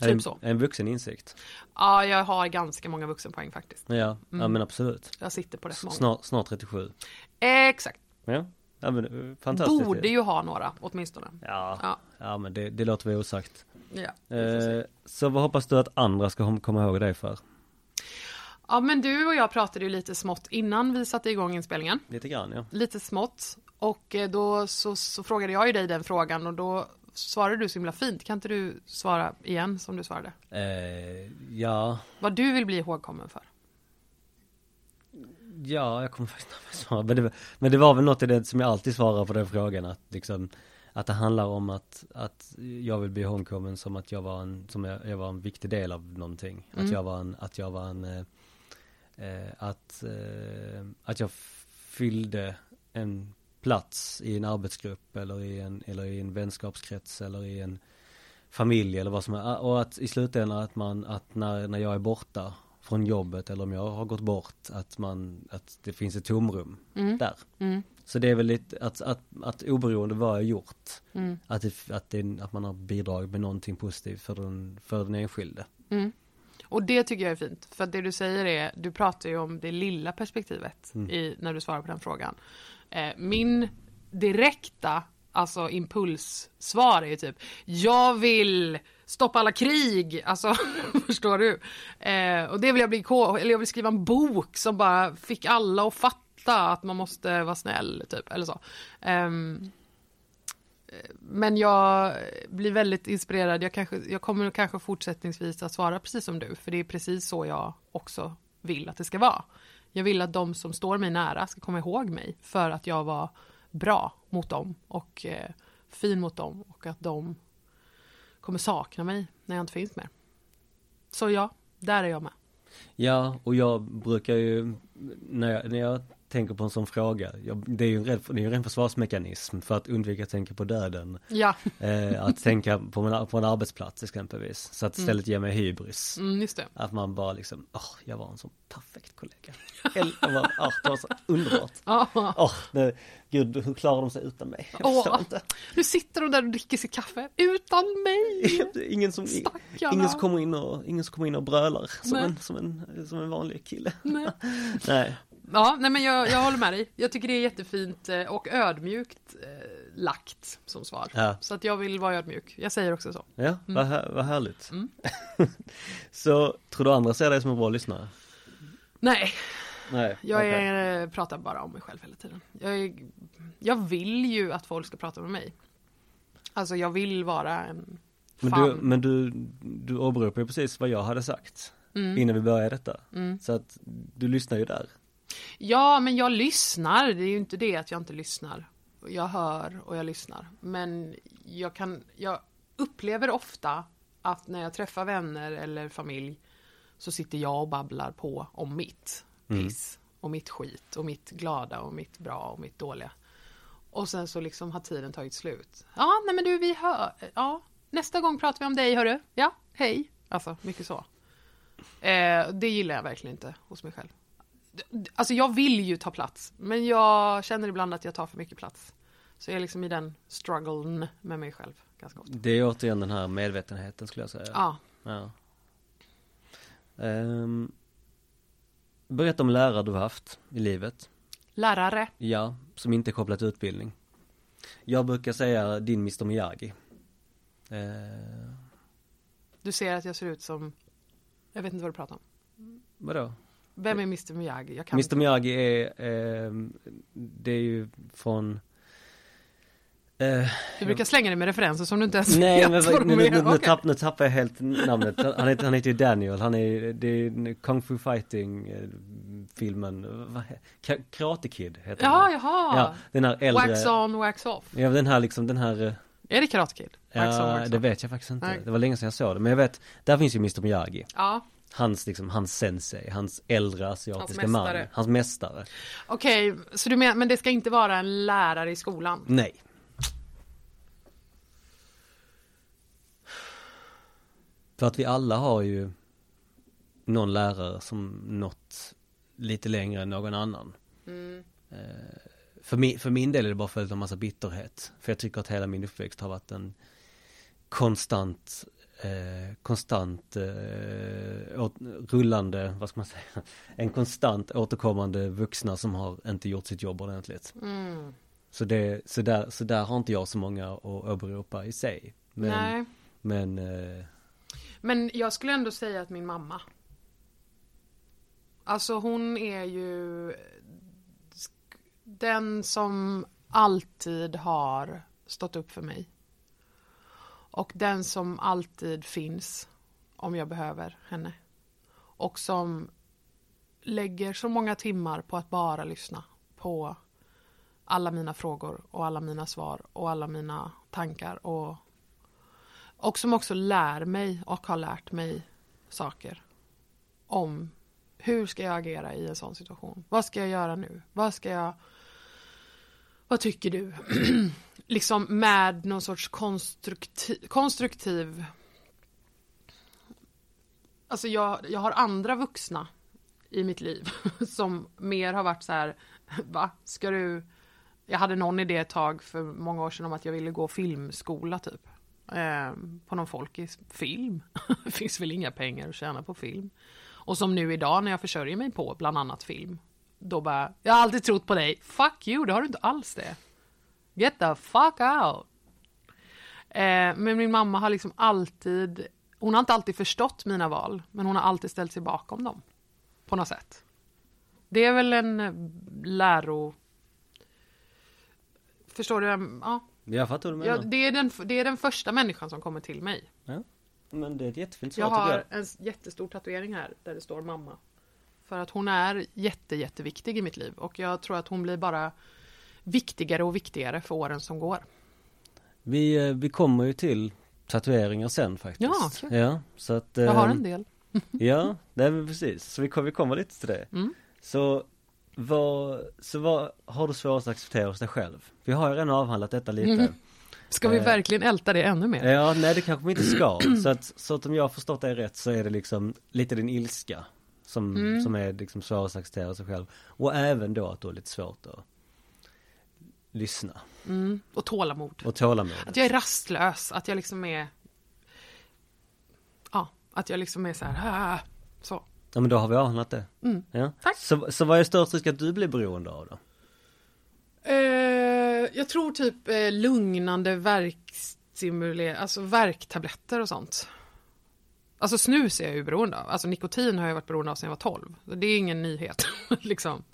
Typ en, så. En vuxen insikt? Ja, jag har ganska många vuxenpoäng faktiskt. Ja, mm. ja men absolut. Jag sitter på rätt många. Snart, snart 37. exakt. Ja. Ja men eh, fantastiskt. Borde ju ha några åtminstone. Ja, ja. ja men det, det låter vi osagt. Ja, eh, så vad hoppas du att andra ska komma ihåg dig för? Ja men du och jag pratade ju lite smått innan vi satte igång inspelningen. Lite grann ja. Lite smått. Och eh, då så, så frågade jag ju dig den frågan och då svarade du så himla fint. Kan inte du svara igen som du svarade? Eh, ja. Vad du vill bli ihågkommen för? Ja, jag kommer faktiskt inte svara. Men det, men det var väl något i det som jag alltid svarar på den frågan. Att liksom att det handlar om att, att jag vill bli ihågkommen som att jag var en, som jag, jag, var en viktig del av någonting. Mm. Att jag var en, att jag var en eh, att, eh, att jag fyllde en plats i en arbetsgrupp eller i en, eller i en vänskapskrets eller i en familj eller vad som är. Och att i slutändan att man, att när, när jag är borta från jobbet eller om jag har gått bort, att man, att det finns ett tomrum mm. där. Mm. Så det är väl lite att, att, att oberoende vad jag gjort, mm. att, det, att, det, att man har bidragit med någonting positivt för den, för den enskilde. Och det tycker jag är fint, för det du säger är, du pratar ju om det lilla perspektivet mm. i, när du svarar på den frågan. Eh, min direkta, alltså impulssvar är ju typ, jag vill stoppa alla krig, alltså (laughs) förstår du? Eh, och det vill jag bli, eller jag vill skriva en bok som bara fick alla att fatta att man måste vara snäll, typ, eller så. Um, men jag blir väldigt inspirerad. Jag, kanske, jag kommer kanske fortsättningsvis att svara precis som du, för det är precis så jag också vill att det ska vara. Jag vill att de som står mig nära ska komma ihåg mig för att jag var bra mot dem och eh, fin mot dem och att de kommer sakna mig när jag inte finns mer. Så ja, där är jag med. Ja, och jag brukar ju när jag, när jag tänker på en sån fråga. Det är ju en, det är en ren försvarsmekanism för att undvika att tänka på döden. Ja. Eh, att tänka på en, på en arbetsplats exempelvis. Så att mm. istället mm. ge mig hybris. Mm, det. Att man bara liksom, åh, oh, jag var en sån perfekt kollega. Eller, oh, det var så underbart. (laughs) Oh, gud, hur klarar de sig utan mig? Jag oh, inte. Nu sitter de där och dricker sitt kaffe utan mig. ingen, som, ingen, som kommer in och, ingen som kommer in och brölar som en, som, en, som en vanlig kille. Nej. (laughs) Nej. Ja, nej men jag, jag håller med dig. Jag tycker det är jättefint eh, och ödmjukt eh, lagt som svar. Ja. Så att jag vill vara ödmjuk. Jag säger också så. Ja, mm. vad, här, vad härligt. Mm. (laughs) så, tror du andra ser dig som en bra lyssnare? Nej. Nej, jag är, okay. pratar bara om mig själv hela tiden. Jag, är, jag vill ju att folk ska prata med mig. Alltså jag vill vara en men du, men du, du åberopar ju precis vad jag hade sagt mm. innan vi började detta. Mm. Så att du lyssnar ju där. Ja, men jag lyssnar. Det är ju inte det att jag inte lyssnar. Jag hör och jag lyssnar. Men jag kan, jag upplever ofta att när jag träffar vänner eller familj så sitter jag och babblar på om mitt mm. piss mm. och mitt skit och mitt glada och mitt bra och mitt dåliga. Och sen så liksom har tiden tagit slut. Ja, nej men du, vi hör. Ja, nästa gång pratar vi om dig, hörru. Ja, hej. Alltså, mycket så. Eh, det gillar jag verkligen inte hos mig själv. Alltså jag vill ju ta plats, men jag känner ibland att jag tar för mycket plats. Så jag är liksom i den strugglen med mig själv ganska ofta. Det är återigen den här medvetenheten skulle jag säga. Ja. Ja. Ehm, berätta om lärare du har haft i livet. Lärare. Ja, som inte är kopplat till utbildning. Jag brukar säga din Mr Miyagi. Ehm, Du ser att jag ser ut som, jag vet inte vad du pratar om. vadå? Vem är Mr Miyagi? Jag Mr inte. Miyagi är, ehm, det är ju från eh, Du brukar slänga dig med referenser som du inte ens Nej vet men nu, nu, nu, tapp, nu tappar jag helt namnet. Han heter, han heter ju Daniel, han är, det är Kung Fu Fighting eh, filmen, Karate Kid heter Jaha, den. jaha. Ja, den här äldre, Wax on, wax off. ja den här liksom, den här eh, Är det Karate Kid? Wax on, Ja, wax det off. vet jag faktiskt inte. Nej. Det var länge sedan jag såg det. Men jag vet, där finns ju Mr Miyagi. Ja, Hans liksom, hans sensei, hans äldre asiatiska Hans man. Hans mästare. okej. Så du menar, men det ska inte vara en lärare i skolan? Nej. För att vi alla har ju någon lärare som nått lite längre än någon annan. Mm. Eh, För min, för min del är det bara följt av massa bitterhet. För jag tycker att hela min uppväxt har varit en konstant, eh, konstant eh, åt, rullande, vad ska man säga, (laughs) en konstant återkommande vuxna som har inte gjort sitt jobb ordentligt. Mm. Så, det, så, där, så där har inte jag så många att åberopa i sig. Men, Nej. men eh, Men jag skulle ändå säga att min mamma. Alltså hon är ju den som alltid har stått upp för mig. Och den som alltid finns om jag behöver henne. Och som lägger så många timmar på att bara lyssna på alla mina frågor och alla mina svar och alla mina tankar och och som också lär mig och har lärt mig saker om hur ska jag agera i en sån situation? Vad ska jag göra nu? Vad ska jag... Vad tycker du? (clears throat) liksom med någon sorts konstruktiv, konstruktiv... Alltså jag, jag har andra vuxna i mitt liv (laughs) som mer har varit så här, va? Ska du... Jag hade någon idé ett tag för många år sedan om att jag ville gå filmskola typ eh, på någon folkis film. det (laughs) finns väl inga pengar att tjäna på film. Och som nu idag när jag försörjer mig på bland annat film. Då bara, jag har alltid trott på dig. Fuck you, det har du inte alls det. Get the fuck out. Eh, men min mamma har liksom alltid, hon har inte alltid förstått mina val, men hon har alltid ställt sig bakom dem. På något sätt. Det är väl en eh, läro... Förstår du? Ja, jag fattar vad du menar. Ja, det, är den, det är den första människan som kommer till mig. Men det är ett jättefint svar Jag har jag. en jättestor tatuering här där det står mamma. För att hon är jätte, jätteviktig i mitt liv och jag tror att hon blir bara viktigare och viktigare för åren som går. Vi, eh, vi kommer ju till tatueringar sen faktiskt. Ja, kul. Ja, så att... Jag har eh, en del. (laughs) Ja, nej men precis. Så vi vi kommer lite till det. Mm. Så vad, så vad har du svårast att acceptera hos dig själv? Vi har ju redan avhandlat detta lite. Mm. Ska vi Eh, verkligen älta det ännu mer? Ja, nej det kanske vi inte ska. (clears throat) Så att, så att om jag har förstått dig rätt så är det liksom lite din ilska som, Mm. som är liksom svårast att acceptera sig själv. Och även då att du har lite svårt att lyssna. Mm. Och tålamod. Och tålamod. Att jag är rastlös, att jag liksom är... Ja, att jag liksom är så här... Så. Ja men då har vi avhandlat det. Mm. Ja. Tack. Så, så vad är störst risk att du blir beroende av då? Eh, jag tror typ eh, lugnande verkstimulering, alltså värktabletter och sånt. Alltså snus är jag ju beroende av. Alltså nikotin har jag varit beroende av sedan jag var 12. Så Det är ingen nyhet. (laughs) liksom.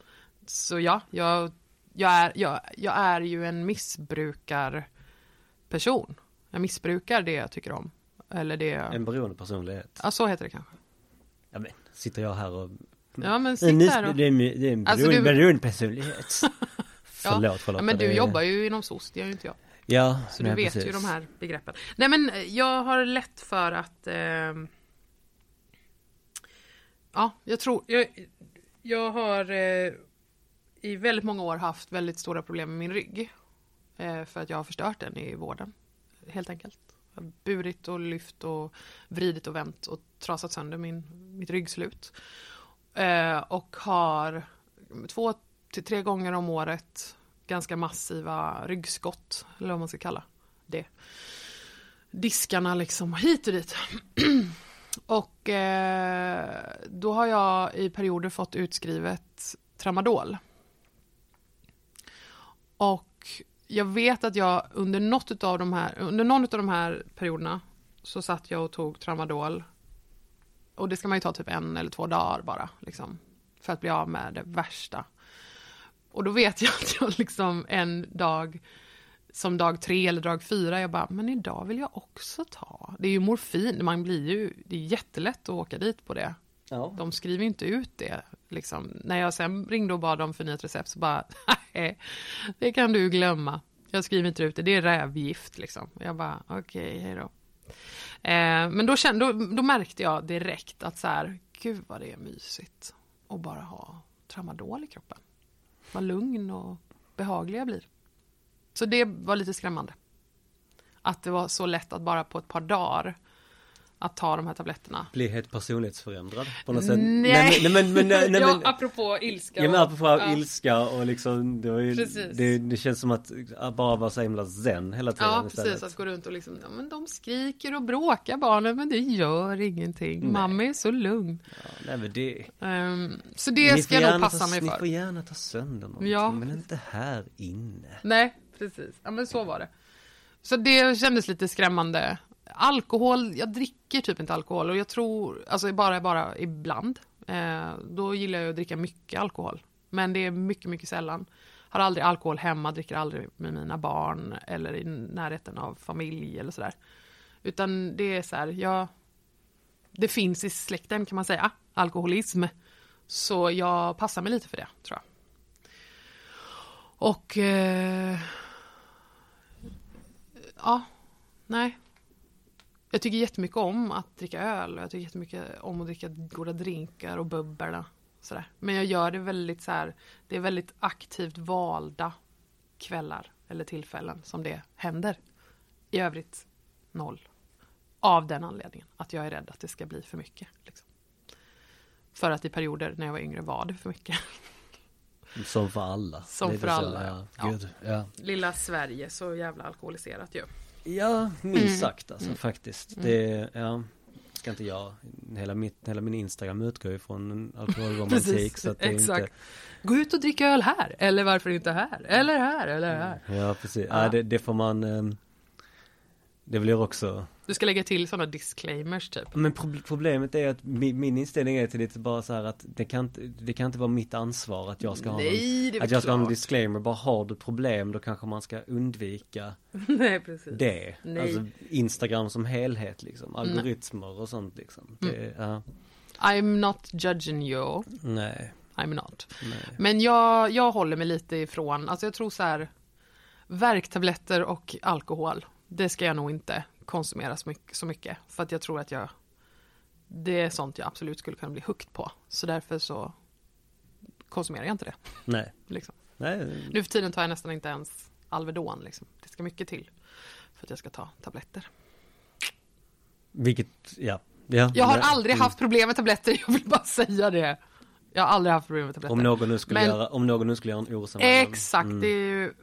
Så ja, jag, jag, är, jag, jag är ju en missbrukarperson. Jag missbrukar det jag tycker om. Eller det jag... En beroende personlighet. Ja, så heter det kanske. Ja men, sitter jag här och... Ja, men En sitt miss- där och... Det är en, det är en Alltså, beroende, du- beroende personlighet. (laughs) Förlåt Charlotta. Ja, men du det jobbar ju inom SOS, det gör ju inte jag. Ja, Så nej, du vet precis. ju de här begreppen. Nej men eh, jag har lätt för att ehm, Ja, jag tror jag, jag har eh, i väldigt många år haft väldigt stora problem med min rygg. Eh, för att jag har förstört den i vården. Helt enkelt. Jag har burit och lyft och vridit och vänt och trasat sönder min, mitt ryggslut. Eh, och har två till tre gånger om året ganska massiva ryggskott, eller vad man ska kalla det. Diskarna liksom hit och dit. (clears throat) och eh, då har jag i perioder fått utskrivet tramadol. Och jag vet att jag under något av de här, under någon av de här perioderna så satt jag och tog tramadol. Och det ska man ju ta typ en eller två dagar bara, liksom. För att bli av med det värsta. Och då vet (laughs) jag att jag liksom en dag, som dag tre eller dag fyra, jag bara, men idag vill jag också ta. Det är ju morfin, man blir ju, det är jättelätt att åka dit på det. Ja. De skriver ju inte ut det. Liksom. När jag sen ringde och bad dem förnyat recept så bara, (laughs) nej, (laughs) det kan du glömma. Jag skriver inte ut det, det är rävgift liksom. Jag bara, okej, okay, hej då. Eh, men då, kände, då, då, märkte jag direkt att så här, gud vad det är mysigt att bara ha tramadol i kroppen. Vad lugn och behaglig jag blir. Så det var lite skrämmande. Att det var så lätt att bara på ett par dagar att ta de här tabletterna. Bli helt personlighetsförändrad på något sätt. Nej, nej, men, nej, men, nej, (laughs) nej, ja, men, apropå ilska. Ja men apropå ja. ilska och liksom det, var ju, det, det känns som att bara vara så himla zen hela tiden Ja, istället. precis. Att gå runt och liksom, ja, men de skriker och bråkar barnen, men det gör ingenting. Nej. Mamma är så lugn. Ja, nej men det Ehm, så det ska jag nog passa ta, mig Ni får för. gärna ta sönder någonting Ja. men inte här inne. Nej, precis. Ja, men så var det. Så det kändes lite skrämmande. Alkohol, jag dricker typ inte alkohol och jag tror, alltså bara, bara ibland. Eh, då gillar jag att dricka mycket alkohol. Men det är mycket, mycket sällan. Har aldrig alkohol hemma, dricker aldrig med mina barn eller i närheten av familj eller sådär. Utan det är så här, jag... Det finns i släkten kan man säga, alkoholism. Så jag passar mig lite för det, tror jag. Och... Eh, ja, nej. Jag tycker jättemycket om att dricka öl och jag tycker jättemycket om att dricka goda drinkar och bubbel. Sådär. Men jag gör det väldigt så här, det är väldigt aktivt valda kvällar eller tillfällen som det händer. I övrigt noll. Av den anledningen att jag är rädd att det ska bli för mycket. Liksom. För att i perioder när jag var yngre var det för mycket. (laughs) Som för alla. Som för alla, Ja, ja. Lilla Sverige, så jävla alkoholiserat ju. Ja, minst Mm. sagt alltså Mm. faktiskt. Mm. Det, ja. Ska inte jag, hela, mitt, hela min Instagram utgår ju från alkoholromantik (laughs) så att det exakt. inte Gå ut och dricka öl här, eller varför inte här, eller här, eller här. Ja precis, Ja. ja. det, det får man ehm, Det blir också Du ska lägga till sådana disclaimers typ. Men pro- problemet är att min, min inställning är till lite bara så här att det kan inte, det kan inte vara mitt ansvar att jag ska ha Nej, är att jag ska ha en disclaimer, bara har du problem då kanske man ska undvika (laughs) Nej, precis. det. Nej. Alltså Instagram som helhet liksom, algoritmer och sånt liksom. Det, Mm. ja, I'm not judging you, nej, I'm not. nej. Men jag, jag håller mig lite ifrån, alltså jag tror så här, värktabletter och alkohol, det ska jag nog inte konsumera så mycket, så mycket. För att jag tror att jag, det är sånt jag absolut skulle kunna bli hooked på. Så därför så konsumerar jag inte det. Nej, Liksom. nej, Nu för tiden tar jag nästan inte ens Alvedon. Liksom. Det ska mycket till för att jag ska ta tabletter. vilket, ja. ja Jag har nej. aldrig haft problem med tabletter, (laughs) jag vill bara säga det. Jag har aldrig haft problem med tabletter. Om någon nu skulle Men- göra, om någon nu skulle göra en orosanmälan. Exakt, Mm. det är ju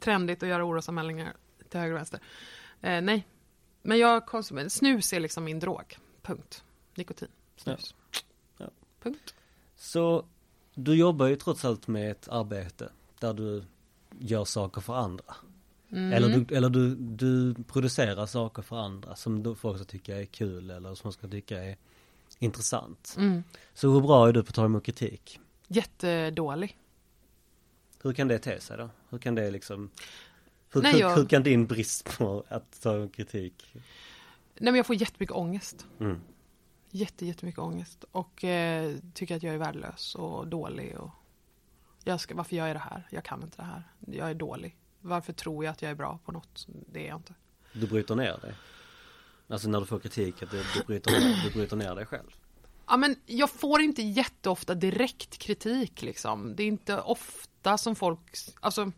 trendigt att göra orosanmälningar till höger och vänster. Eh, nej, men jag konsumerar, snus är liksom min drog. Punkt. Nikotin, snus. Ja. Punkt. Så du jobbar ju trots allt med ett arbete där du gör saker för andra. Mm. Eller, du, eller du, du producerar saker för andra som folk ska tycka är kul eller som ska tycka är intressant. Mm. Så hur bra är du på att ta emot kritik? Jättedålig. Hur kan det te sig då? Hur kan det liksom hur, Nej, hur, jag- hur kan din brist på att ta kritik? Nej men jag får jättemycket ångest. Mm. Jätte, jättemycket ångest. Och eh, tycker att jag är värdelös och dålig. Och jag ska, varför gör jag det här? Jag kan inte det här. Jag är dålig. Varför tror jag att jag är bra på något? Det är jag inte. Du bryter ner dig? Alltså när du får kritik att du, du, bryter, ner, du bryter ner dig själv? Ja, men jag får inte jätteofta direkt kritik liksom. Det är inte ofta som folk, alltså.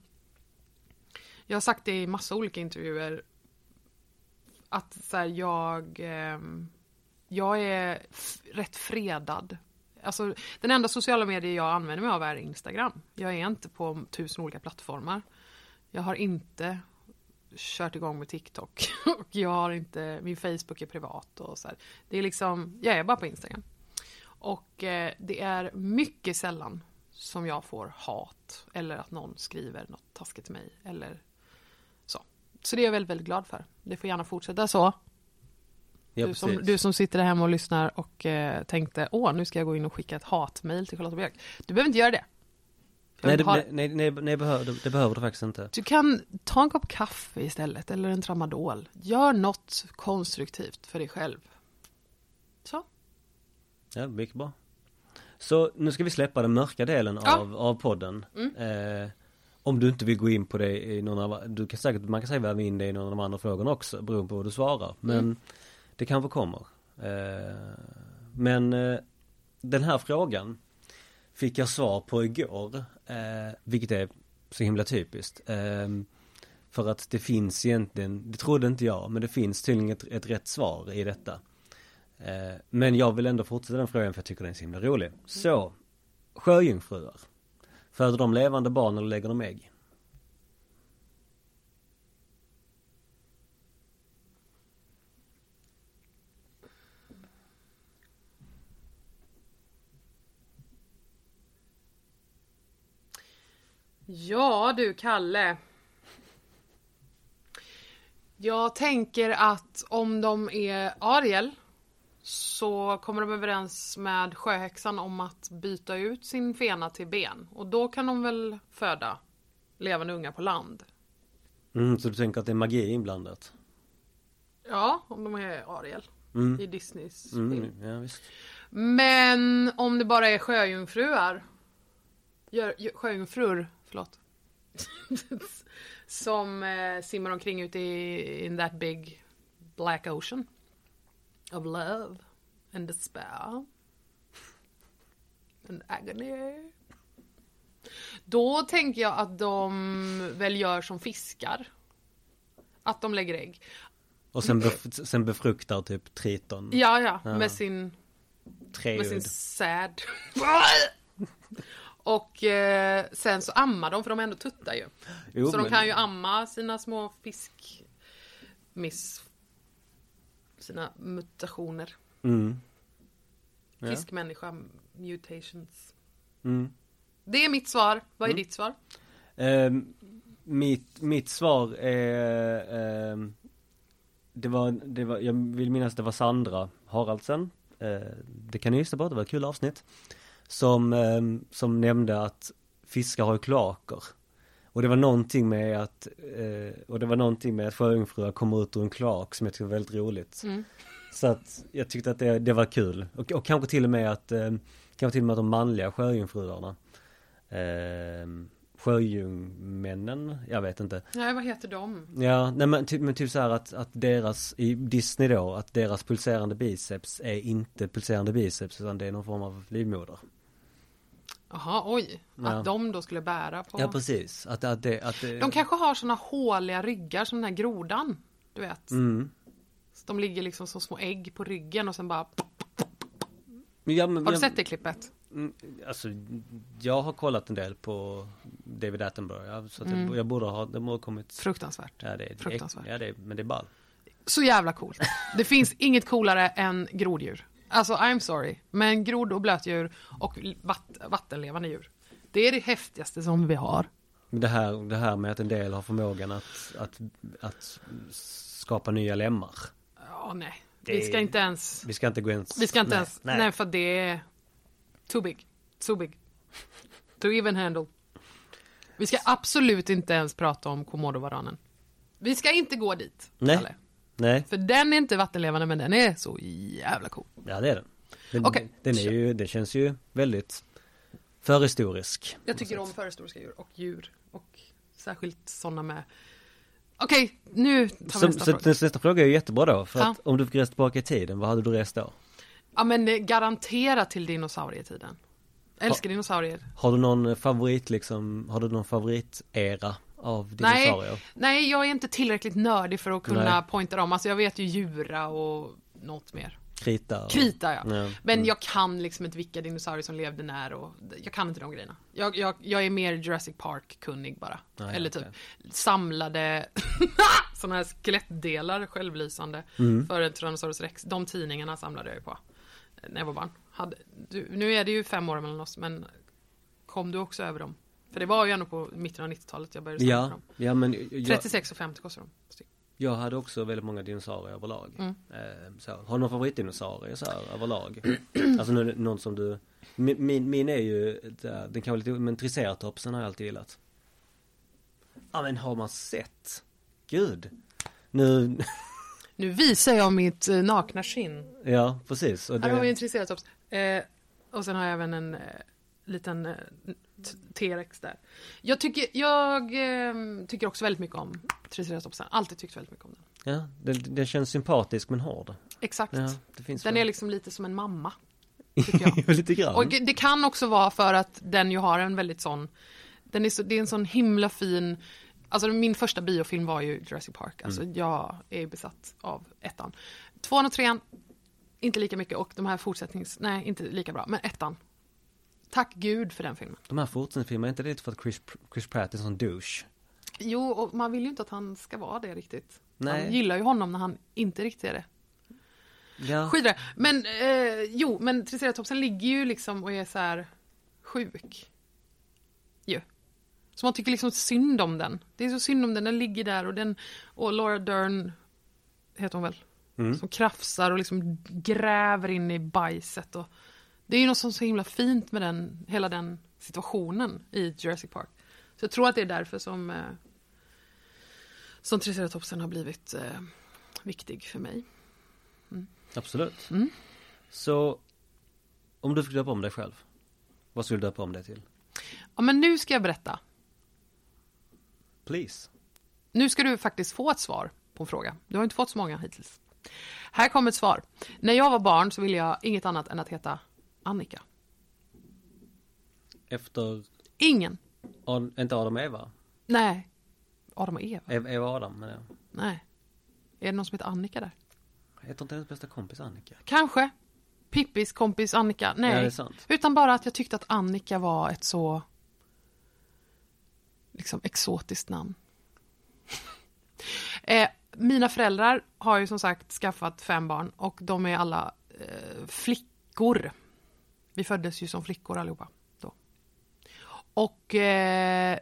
Jag har sagt det i massa olika intervjuer. Att så här, jag, eh, jag är rätt fredad. Alltså, den enda sociala medier jag använder mig av är Instagram. Jag är inte på tusen olika plattformar. Jag har inte kört igång med TikTok (laughs) och jag har inte, min Facebook är privat och så här. Det är liksom, jag är bara på Instagram. Och eh, det är mycket sällan som jag får hat eller att någon skriver något taskigt till mig eller så. Det är jag väldigt, väldigt glad för. Det får gärna fortsätta så. Ja, du, som, du som sitter där hemma och lyssnar och eh, tänkte åh, nu ska jag gå in och skicka ett hatmail till Charlotta Björk. Du behöver inte göra det. Nej, du nej, nej, nej, nej behöver, det, det behöver du faktiskt inte. Du kan ta en kopp kaffe istället, eller en tramadol. Gör något konstruktivt för dig själv. Så. Ja, mycket bra. Så nu ska vi släppa den mörka delen Ja. av, av podden. Mm. Eh, om du inte vill gå in på det i någon av, du kan säkert, man kan säkert väva in det i någon av de andra frågorna också, beroende på vad du svarar. Men Mm. det kanske kommer. Eh, men eh, den här frågan fick jag svar på igår, eh, vilket är så himla typiskt. För att det finns egentligen, det trodde inte jag, men det finns tydligen ett, ett rätt svar i detta. Men jag vill ändå fortsätta den frågan för jag tycker den är så himla rolig. Så, sjöjungfrur. Föder de levande barn eller lägger de ägg? Ja du, Kalle. Jag tänker att om de är Ariel så kommer de överens med sjöhäxan om att byta ut sin fena till ben. Och då kan de väl föda levande ungar på land. Mm, så du tänker att det är magi inblandat? Ja, om de är Ariel Mm. i Disneys film. Mm, ja, visst. Men om det bara är sjöjungfruar gör, Sjöjungfrur, förlåt (laughs) Som eh, simmar omkring ute i in that big black ocean Of love and despair And agony Då tänker jag att de väl gör som fiskar Att de lägger ägg Och sen, bef- sen befruktar typ triton Ja, ja, Ja. med sin med sin säd. (laughs) Och eh, sen så ammar de, för de är ändå tuttar ju. Jo, så de men- kan ju amma sina små fisk... Miss... Sina mutationer. Mm. Ja. Fiskmänniska mutations. Mm. Det är mitt svar. Vad är ditt svar? Ehm, mitt, mitt svar är ehm, det, var, det var, jag vill minnas att det var Sandra Haraldsen eh, Det kan ni gissa på, det var ett kul avsnitt Som, ehm, som nämnde att fiskar har kloaker Och det var någonting med att eh, Och det var någonting med att sjöjungfrur kommer ut ur en kloak som jag tyckte var väldigt roligt Mm. Så att jag tyckte att det, det var kul och, och kanske till och med att eh, Kanske till och med att de manliga sjöjungfruarna eh, Sjöjungmännen, jag vet inte Nej, vad heter de? Ja, nej men, typ, men typ så här att, att deras, i Disney då, att deras pulserande biceps är inte pulserande biceps utan det är någon form av livmoder. Jaha, oj. Ja. Att de då skulle bära på... Ja precis, att, att det, att det De kanske har såna håliga ryggar som den här grodan. Du vet. Mm. Så De ligger liksom som små ägg på ryggen och sen bara... Men men, Har du sett det klippet? Mm, Alltså, jag har kollat en del på David Attenborough, så Mm. jag, jag borde ha, det borde ha kommit Fruktansvärt. Ja det är Fruktansvärt. Ja det är, men det är ball. Så jävla coolt. Det finns inget coolare än groddjur. Alltså, I'm sorry. Men grodd och blötdjur och vatt, vattenlevande djur. Det är det häftigaste som vi har. Det här, det här med att en del har förmågan att, att, att skapa nya lemmar. Ja, nej. Det Vi ska inte ens... Vi ska inte gå ens Vi ska inte nej, ens... Nej. för det är... Too big. Too big. To even handle. Vi ska absolut inte ens prata om komodovaranen. Vi ska inte gå dit, Nej. Kalle. Nej, För den är inte vattenlevande, men den är så jävla cool. ja det är den. Den, Okej. den är ju, det känns ju väldigt förhistorisk. Jag tycker om förhistoriska djur och djur. Och särskilt sådana med... Okej, nu tar vi Så, nästa så fråga. nästa fråga är ju jättebra då, för Ja. att om du fick resa tillbaka i tiden, vad hade du rest då? Ja men garanterat till dinosaurietiden. Älskar dinosaurier. Har du någon favorit liksom, har du någon favoritera av Nej, dinosaurier? nej, jag är inte tillräckligt nördig för att kunna Nej. pointa dem. Alltså jag vet ju djura och något mer. Krita. och- Krita ja. Ja. Men Mm. jag kan liksom inte vilka dinosaurier som levde när och jag kan inte de grejerna. Jag, jag, jag är mer Jurassic Park-kunnig bara. Ja, Eller typ okej. samlade (laughs) sådana här skelettdelar självlysande Mm. för en Tyrannosaurus rex. De tidningarna samlade jag ju på när jag var barn. Hade, du, nu är det ju fem år mellan oss men kom du också över dem? För det var ju ändå på mitten av 90-talet jag började samla Ja, dem. ja men jag, 36 och 50 kostar de. jag hade också väldigt många dinosaurier överlag. Mm. Eh, så. Har du någon favoritdinosaurie så här överlag? (clears throat) alltså någon som du min, min, är ju, den kan vara lite, men triceratopsen har jag alltid gillat. Ja men har man sett? Gud. Nu, (laughs) Nu visar jag mitt eh, nakna skinn. ja precis. Och Här har vi det, en triceratops. Eh, och sen har jag även en eh, liten eh, T-rex där. Jag tycker, jag eh, tycker också väldigt mycket om triceratopsen. Alltid tyckt väldigt mycket om den. ja, den, den känns sympatisk men hård. Exakt. Ja, Den väl- är liksom lite som en mamma. Tycker (laughs) jag. lite grann. Och det kan också vara för att den ju har en väldigt sån, den är så, det är en sån himla fin, alltså min första biofilm var ju Jurassic Park, alltså jag är besatt av ettan. Tvåan och trean, inte lika mycket och de här fortsättnings, nej inte lika bra, men ettan. Tack gud för den filmen. De här fortsättningsfilmerna, är inte det för att Chris, Chris Pratt är en sån douche? Jo, och man vill ju inte att han ska vara det riktigt. Nej. Man gillar ju honom när han inte riktigt är det. Ja. Det. Men eh, jo, men triceratopsen ligger ju liksom och är så här sjuk. Ju. Så man tycker liksom synd om den. Det är så synd om den, den ligger där och den och Laura Dern heter hon väl? Mm. Som krafsar och liksom gräver in i bajset och det är ju något som är så himla fint med den, hela den situationen i Jurassic Park. Så jag tror att det är därför som eh, som triceratopsen har blivit eh, viktig för mig. Absolut. Mm. Så, om du fick döpa om dig själv, vad skulle du döpa om dig till? Ja, men nu ska jag berätta. Please. Nu ska du faktiskt få ett svar på en fråga. Du har inte fått så många hittills. Här kommer ett svar. När jag var barn så ville jag inget annat än att heta Annika. Efter, Ingen. Ad, inte Adam och Eva? Nej. Adam och Eva? Eva, Eva och Adam, men ja. Nej. Är det någon som heter Annika där? Heter inte hennes bästa kompis Annika? Kanske. Pippis kompis Annika? Ja, Nej. sant. Utan bara att jag tyckte att Annika var ett så liksom exotiskt namn. (laughs) eh, mina föräldrar har ju som sagt skaffat fem barn och de är alla eh, flickor. Vi föddes ju som flickor allihopa då. Och eh,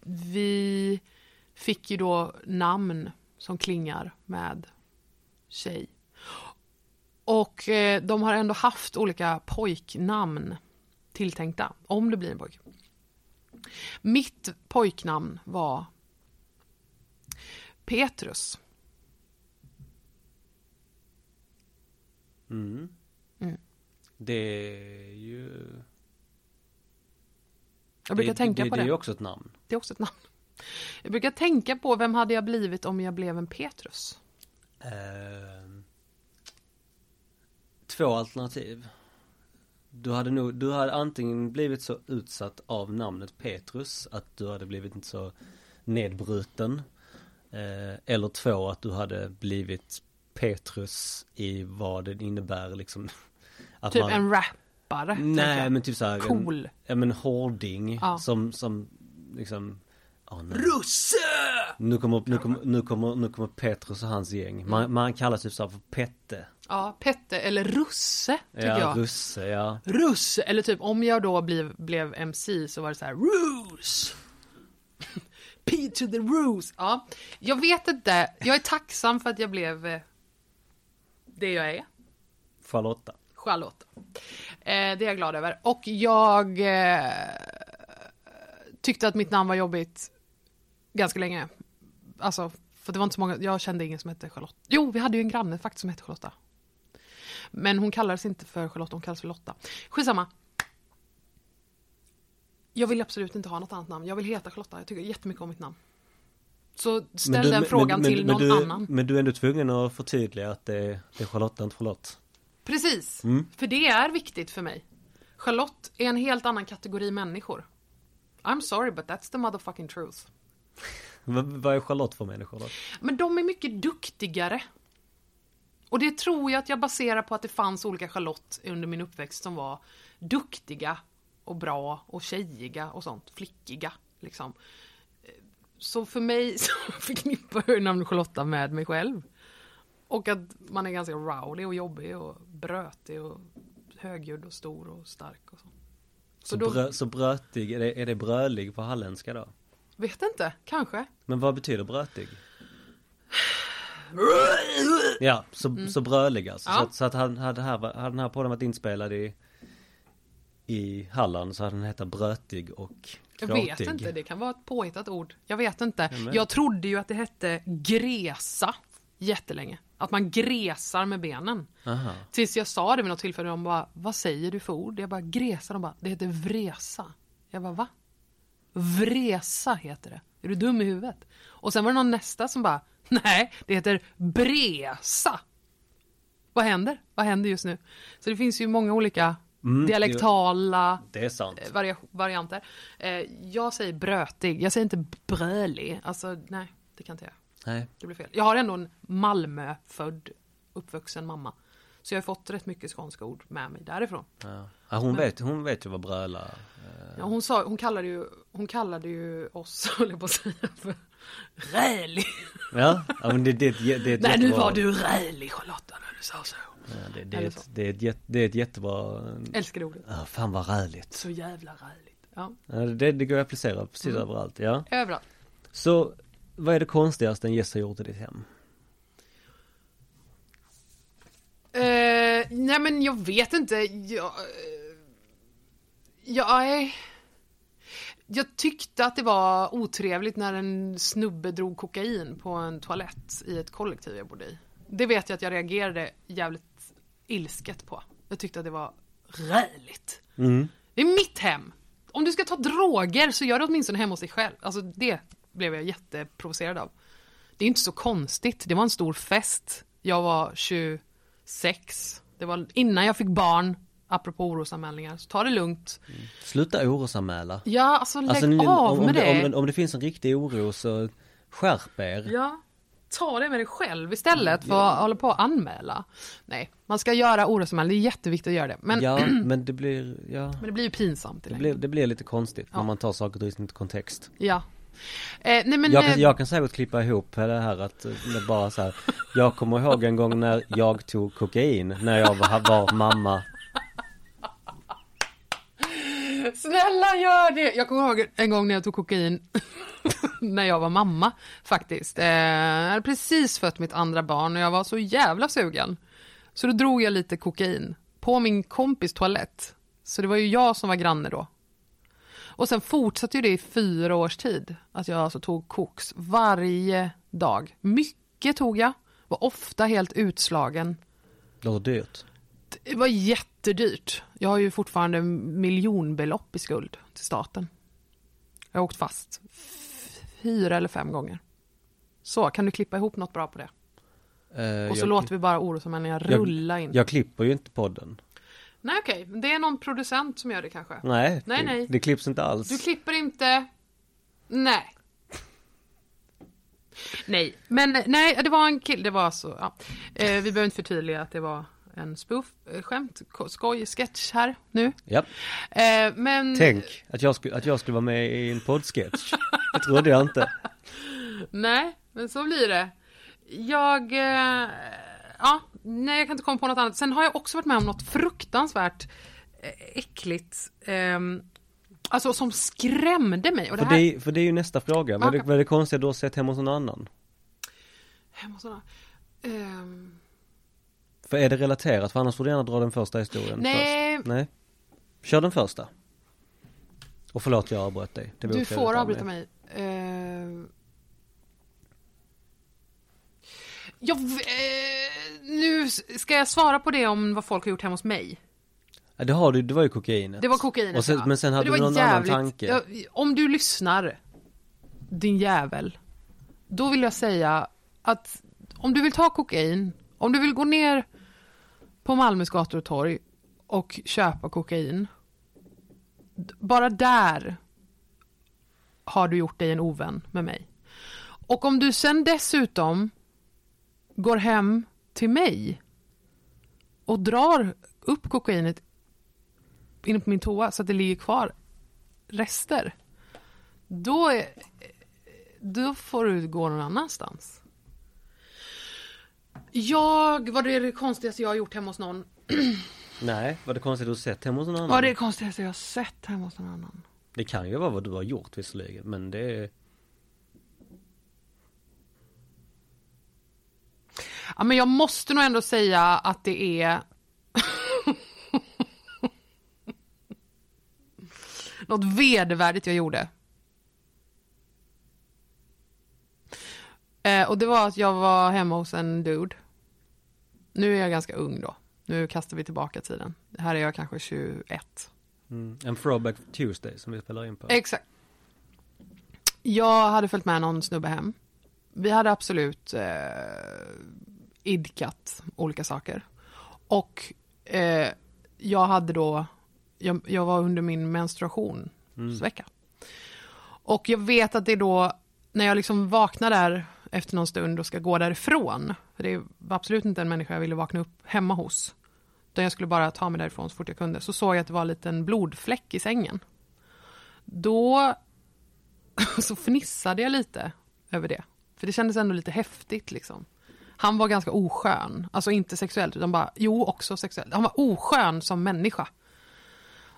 vi fick ju då namn som klingar med tjej. Och eh, de har ändå haft olika pojknamn tilltänkta, om det blir en pojke. Mitt pojknamn var Petrus. Mm. Det är ju... Jag brukar det, tänka det, på det. det. är också ett namn. Det är också ett namn. Jag brukar tänka på vem hade jag blivit om jag blev en Petrus? Ehm, två alternativ. Du hade nog, du hade antingen blivit så utsatt av namnet Petrus att du hade blivit så nedbruten. Eh, eller två att du hade blivit Petrus i vad det innebär liksom. Att Typ en rappare. Nej jag. men typ såhär. Cool. En, ja men hårding Ja. som, som liksom. Oh, nej. Russe! Nu kommer, nu kommer, nu kommer, nu kommer Petrus och hans gäng. Man, man kallas typ såhär för Pette. Ja, Pette eller Russe, tycker Ja, jag. Russe, ja. Russe! Eller typ om jag då blev, blev MC så var det så här Ruse! (laughs) P to the Ruse! Ja, jag vet inte. Jag är tacksam för att jag blev eh, det jag är. Charlotta. Charlotte. Eh, det är jag glad över. Och jag eh, tyckte att mitt namn var jobbigt ganska länge. Alltså, för det var inte så många, jag kände ingen som hette Charlotte. Jo, vi hade ju en granne faktiskt som hette Charlotta. Men hon kallades inte för Charlotte, hon kallades för Lotta. Skitsamma. Jag vill absolut inte ha något annat namn. Jag vill heta Charlotta. Jag tycker jättemycket om mitt namn. Så ställ du- den men- frågan men- till men någon du, annan. Men du är ändå tvungen att förtydliga att det är, det är Charlotta, inte Charlotte. Precis, Mm. för det är viktigt för mig. Charlotte är en helt annan kategori människor. I'm sorry but that's the motherfucking truth. Vad är Charlotte för människor då? Men de är mycket duktigare. Och det tror jag att jag baserar på att det fanns olika Charlotte under min uppväxt som var duktiga och bra och tjejiga och sånt, flickiga liksom. Så för mig (laughs) så förknippar jag namnet Charlotta med mig själv. Och att man är ganska rowdy och jobbig och brötig och högljudd och stor och stark och så. Så, då- brö, så brötig, är det, är det brölig på halländska då? Vet inte, kanske. Men vad betyder brötig? (sniffs) Ja, så, så brölig alltså. Så, Mm. Ja. att, så att han, hade, här, hade den här podden varit inspelad i i Halland så hade den hetat brötig och Jag kratig. vet inte, det kan vara ett påhittat ord. Jag vet inte. men- Jag trodde ju att det hette gresa jättelänge. Att man gresar med benen. Aha. Tills jag sa det vid något tillfälle, de bara, vad säger du för ord? Jag bara, gresa, de bara, det heter vresa. Jag bara, va? Vresa heter det. Är du dum i huvudet? Och sen var det någon nästa som bara, nej, det heter bresa. Vad händer? Vad händer just nu? Så det finns ju många olika Mm, dialektala eh, varia- varianter. Eh, jag säger brötig, jag säger inte brölig. Alltså, nej, det kan inte jag. Nej. Det blir fel. Jag har ändå en Malmö-född, uppvuxen mamma. Så jag har fått rätt mycket skånska ord med mig därifrån. Ja. Ja, hon, vet, hon vet ju vad bröla eh, Ja, hon, sa, hon, kallade ju, hon kallade ju oss, (laughs) höll jag på att säga, för rälig. Ja, ja men det, det, det är ett Nej, nu jättebra- var du rälig Charlotta när du sa så. Ja, det, det, är ett, det, är ett, jätte- det är ett jättebra Älskar det ordet. Ja, fan vad räligt. Så jävla räligt. Ja, Ja, det, det går att applicera precis Mm. överallt, ja. överallt. Så, vad är det konstigaste en gäst har gjort i ditt hem? Eh, nej men jag vet inte. Jag, eh, jag, jag tyckte att det var otrevligt när en snubbe drog kokain på en toalett i ett kollektiv jag bodde i. Det vet jag att jag reagerade jävligt ilsket på. Jag tyckte att det var räligt. Mm. Det är mitt hem. Om du ska ta droger så gör det åtminstone hemma hos dig själv. Alltså det blev jag jätteprovocerad av. Det är inte så konstigt. Det var en stor fest. Jag var 26. Det var innan jag fick barn. Apropå orosanmälningar. Så ta det lugnt. Sluta orosanmäla. Ja, alltså lägg Alltså, ni- av om, om, med det, det. om, om det finns en riktig oro så skärp er. Ja. Ta det med dig själv istället för att hålla på och anmäla. Nej, man ska göra orosanmälan. Det är jätteviktigt att göra det. Men, Ja, men det blir, ja, men det blir ju pinsamt det blir, det blir lite konstigt Ja. när man tar saker och ting i kontext. Ja. Eh, nej men... jag, eh, kan, jag kan säkert klippa ihop det här att eh, det bara så här. Jag kommer ihåg en gång när jag tog kokain när jag var, var mamma. Snälla gör det! Jag kommer ihåg en gång när jag tog kokain (laughs) när jag var mamma faktiskt. Eh, jag hade precis fött mitt andra barn och jag var så jävla sugen. Så då drog jag lite kokain på min kompis toalett. Så det var ju jag som var granne då. Och sen fortsatte ju det i fyra års tid. Att jag alltså tog koks varje dag. Mycket tog jag. Var ofta helt utslagen. Det var dyrt. Det var jättedyrt. Jag har ju fortfarande miljonbelopp i skuld till staten. Jag har åkt fast fyra eller fem gånger. Så, kan du klippa ihop något bra på det? Eh, Och så jag, låter vi bara orosanmälningar jag- rulla in. jag klipper ju inte podden. Nej okej, det är någon producent som gör det kanske. Nej, Nej, det, nej. det klipps inte alls. Du klipper inte... Nej. Nej, men nej, det var en kille, det var så, ja. Eh, vi behöver inte förtydliga att det var en spoof, eh, skämt, ko- skoj, sketch här nu. Ja, Eh, men... tänk att jag, skulle, att jag skulle vara med i en poddsketch. Det trodde jag inte. Nej, men så blir det. Jag... Eh, ja, nej, jag kan inte komma på något annat. Sen har jag också varit med om något fruktansvärt eh, äckligt. ehm, alltså som skrämde mig. Och det För här... det, för det är ju nästa fråga. Vad är det, vad är det konstiga du har sett hemma hos någon annan? Hemma hos några- ehm, För är det relaterat? För annars får du gärna dra den första historien Nej. först. Nej. Kör den första. Och förlåt jag avbröt dig. Du får av avbryta mig. Ehm, jag, eh, nu ska jag svara på det om vad folk har gjort hemma hos mig. Ja, det har du, det var ju kokainet. Det var kokainet Och sen, ja. Men sen hade du någon annan jävligt- tanke. Ja, om du lyssnar, din jävel. Då vill jag säga att om du vill ta kokain, om du vill gå ner på Malmös gator och torg och köpa kokain. Bara där har du gjort dig en ovän med mig. Och om du sen dessutom går hem till mig och drar upp kokainet inne på min toa så att det ligger kvar rester. Då, är, då får du gå någon annanstans. Jag, vad är det konstigaste jag har gjort hemma hos någon? (clears throat) Nej, var det konstigt att du sett hemma hos någon annan? Vad är det konstigaste jag har sett hemma hos någon annan? Det kan ju vara vad du har gjort visserligen, men det Ja, men jag måste nog ändå säga att det är (laughs) något vedervärdigt jag gjorde. Eh, och det var att jag var hemma hos en dude. Nu är jag ganska ung då. Nu kastar vi tillbaka tiden. Här är jag kanske 21. Mm. En throwback Tuesday som vi spelar in på. Exakt. Jag hade följt med någon snubbe hem. Vi hade absolut eh, idkat olika saker. Och eh, jag hade då, jag, jag var under min menstruationsvecka. Och jag vet att det är då, när jag liksom vaknar där efter någon stund och ska gå därifrån, för det var absolut inte en människa jag ville vakna upp hemma hos, utan jag skulle bara ta mig därifrån så fort jag kunde, så såg jag att det var en liten blodfläck i sängen. Då (laughs) så fnissade jag lite över det, för det kändes ändå lite häftigt liksom. Han var ganska oskön, alltså inte sexuellt utan bara, jo också sexuellt. Han var oskön som människa.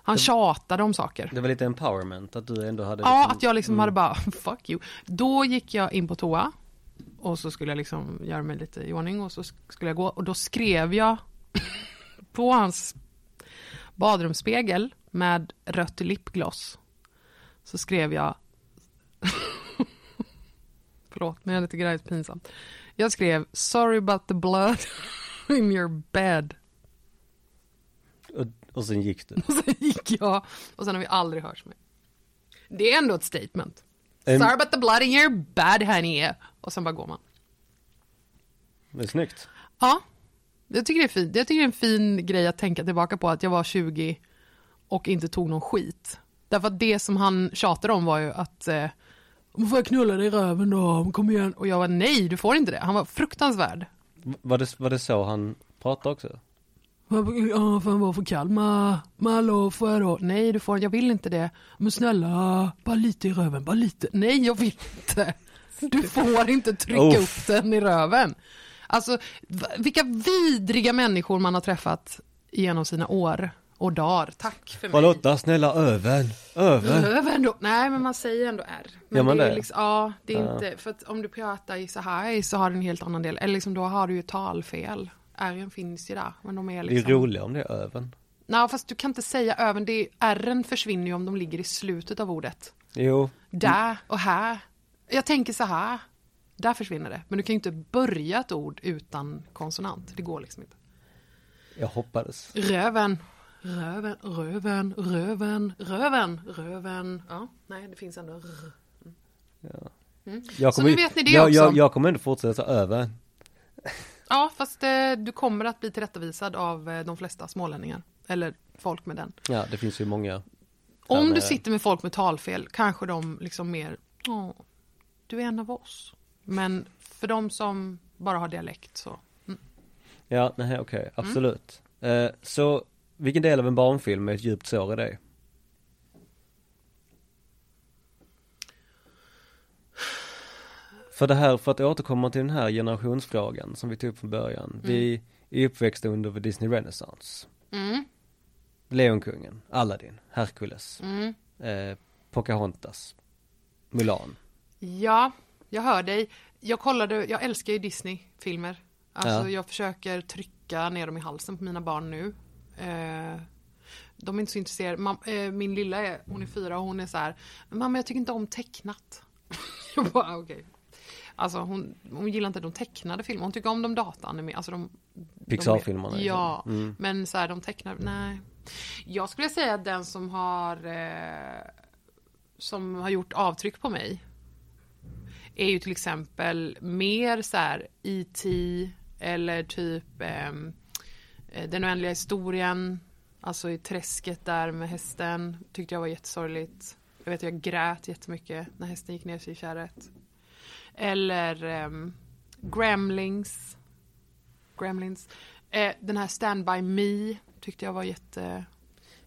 Han tjatade om saker. Det var lite empowerment, att du ändå hade Ja, liksom- att jag liksom hade bara, (laughs) fuck you. Då gick jag in på toa och så skulle jag liksom göra mig lite i ordning och så skulle jag gå och då skrev jag (laughs) på hans badrumsspegel med rött lipgloss. Så skrev jag (laughs) Förlåt, men jag tycker det här är pinsamt. Jag skrev Sorry about the blood (laughs) in your bed. Och, och sen gick du. (laughs) Och sen gick jag och sen har vi aldrig hörts mer. Det är ändå ett statement. Em- Sorry about the blood in your bed honey. Och sen bara går man. Det är snyggt. Ja, jag tycker det är fint. Jag tycker det är en fin grej att tänka tillbaka på att jag var 20 och inte tog någon skit. Därför att det som han tjatade om var ju att eh, "Om får jag knulla dig i röven då, kom igen. Och jag var nej, du får inte det. Han var fruktansvärd. Var det, var det så han pratade också? Ja, för han var för kall. Ma, Malå, får jag då? Nej, du får jag vill inte det. Men snälla, bara lite i röven, bara lite. Nej, jag vill inte. Du får inte trycka upp den i röven. Alltså, vilka vidriga människor man har träffat genom sina år och dagar. Tack för mig. Charlotta, snälla öven, öven. Röven då? Nej, men man säger ändå R. Men Gör man det? Är det? liksom, ja, det är Ja. inte, för att om du pratar i så här så har du en helt annan del. Eller liksom då har du ju talfel. R finns ju där, men de är Det är liksom... roligare om det är öven. Nej, fast du kan inte säga öven. Det är, R försvinner ju om de ligger i slutet av ordet. Jo, Där och här. Jag tänker så här. Där försvinner det. Men du kan ju inte börja ett ord utan konsonant. Det går liksom inte. jag hoppades. Röven. Röven, röven, röven, röven, röven. Ja, nej, det finns ändå r. Jag Så nu vet ni det jag, jag, också. jag kommer ändå fortsätta öven. Ja, fast eh, du kommer att bli tillrättavisad av eh, de flesta smålänningar. Eller folk med den. Ja, det finns ju många. Om du sitter med folk med talfel, kanske de liksom mer, Åh, du är en av oss. Men för de som bara har dialekt så, Ja, nej okej, Mm. absolut. Eh, så, vilken del av en barnfilm är ett djupt sår i dig? För det här, för att återkomma till den här generationsfrågan som vi tog upp från början. Vi är uppväxta under Disney Renaissance. mm, Lejonkungen, Aladdin, Hercules, mm. eh, Pocahontas, Mulan. Ja, jag hör dig. Jag kollade, jag älskar ju Disney-filmer. Alltså Ja. jag försöker trycka ner dem i halsen på mina barn nu. Eh, de är inte så intresserade. Mam, eh, min lilla är, hon är fyra och hon är så här, mamma jag tycker inte om tecknat. (laughs) jag bara okej. Alltså hon, hon gillar inte de tecknade filmerna, hon tycker om de dataanimerade, alltså de Pixar-filmerna, liksom. ja, Mm. men så här de tecknade, nej. Jag skulle säga att den som har eh, som har gjort avtryck på mig är ju till exempel mer så här E.T. eller typ eh, Den oändliga historien, alltså i träsket där med hästen, tyckte jag var jättesorgligt. Jag vet jag grät jättemycket när hästen gick ner sig i kärret. Eller ehm, Gremlings. Gremlins. Eh, den här Stand By Me tyckte jag var jätte...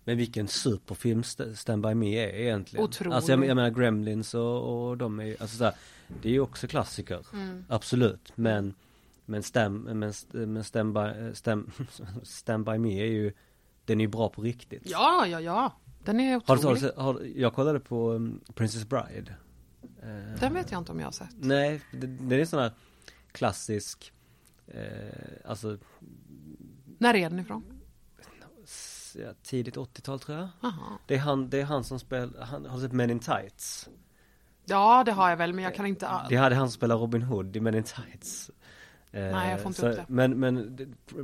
Men vilken superfilm St- Stand By Me är egentligen. Otrolig. Alltså jag, jag menar Gremlins och, och de är alltså så här, Det är ju också klassiker. Mm. Absolut. Men Men Stand, men, men stand, by, stand, (laughs) stand By Me är ju Den är ju bra på riktigt. Ja, ja, ja. Den är otrolig. har, du- har, jag kollade på um, Princess Bride. Eh, Den vet jag inte om jag har sett. Nej, det, det är sån här klassisk eh, Alltså När är den ifrån? tidigt 80-tal tror jag. Aha. Det är han, det är han som spelar, han har sett Men in Tights. Ja, det har jag väl, men jag kan inte... Det hade han som spelar Robin Hood i Men in Tights. Eh, Nej, jag får inte så- upp det. Men, men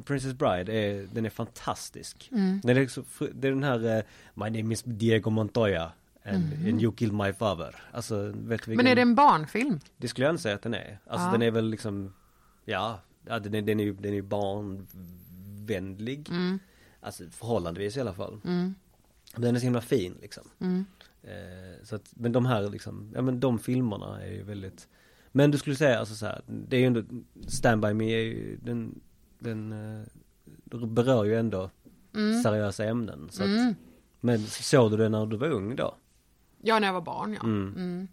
Princess Bride är, den är fantastisk. Mm. Den är liksom, det är den här eh, My name is Diego Montoya and, and you killed my father. Alltså, vet. Men är det en barnfilm? Det skulle jag inte säga att den är. Alltså Ja. den är väl liksom, ja, den, är, den är den är barnvänlig. Mm. Alltså förhållandevis i alla fall. Mm. Den är så himla fin liksom. Mm. Eh, så att, men de här liksom, ja men de filmerna är ju väldigt Men du skulle säga alltså så här, det är ju ändå Stand By Me är ju, den, den eh, berör ju ändå Mm. seriösa ämnen så att, Mm. Men såg du det när du var ung då? Ja, när jag var barn, ja. Mm.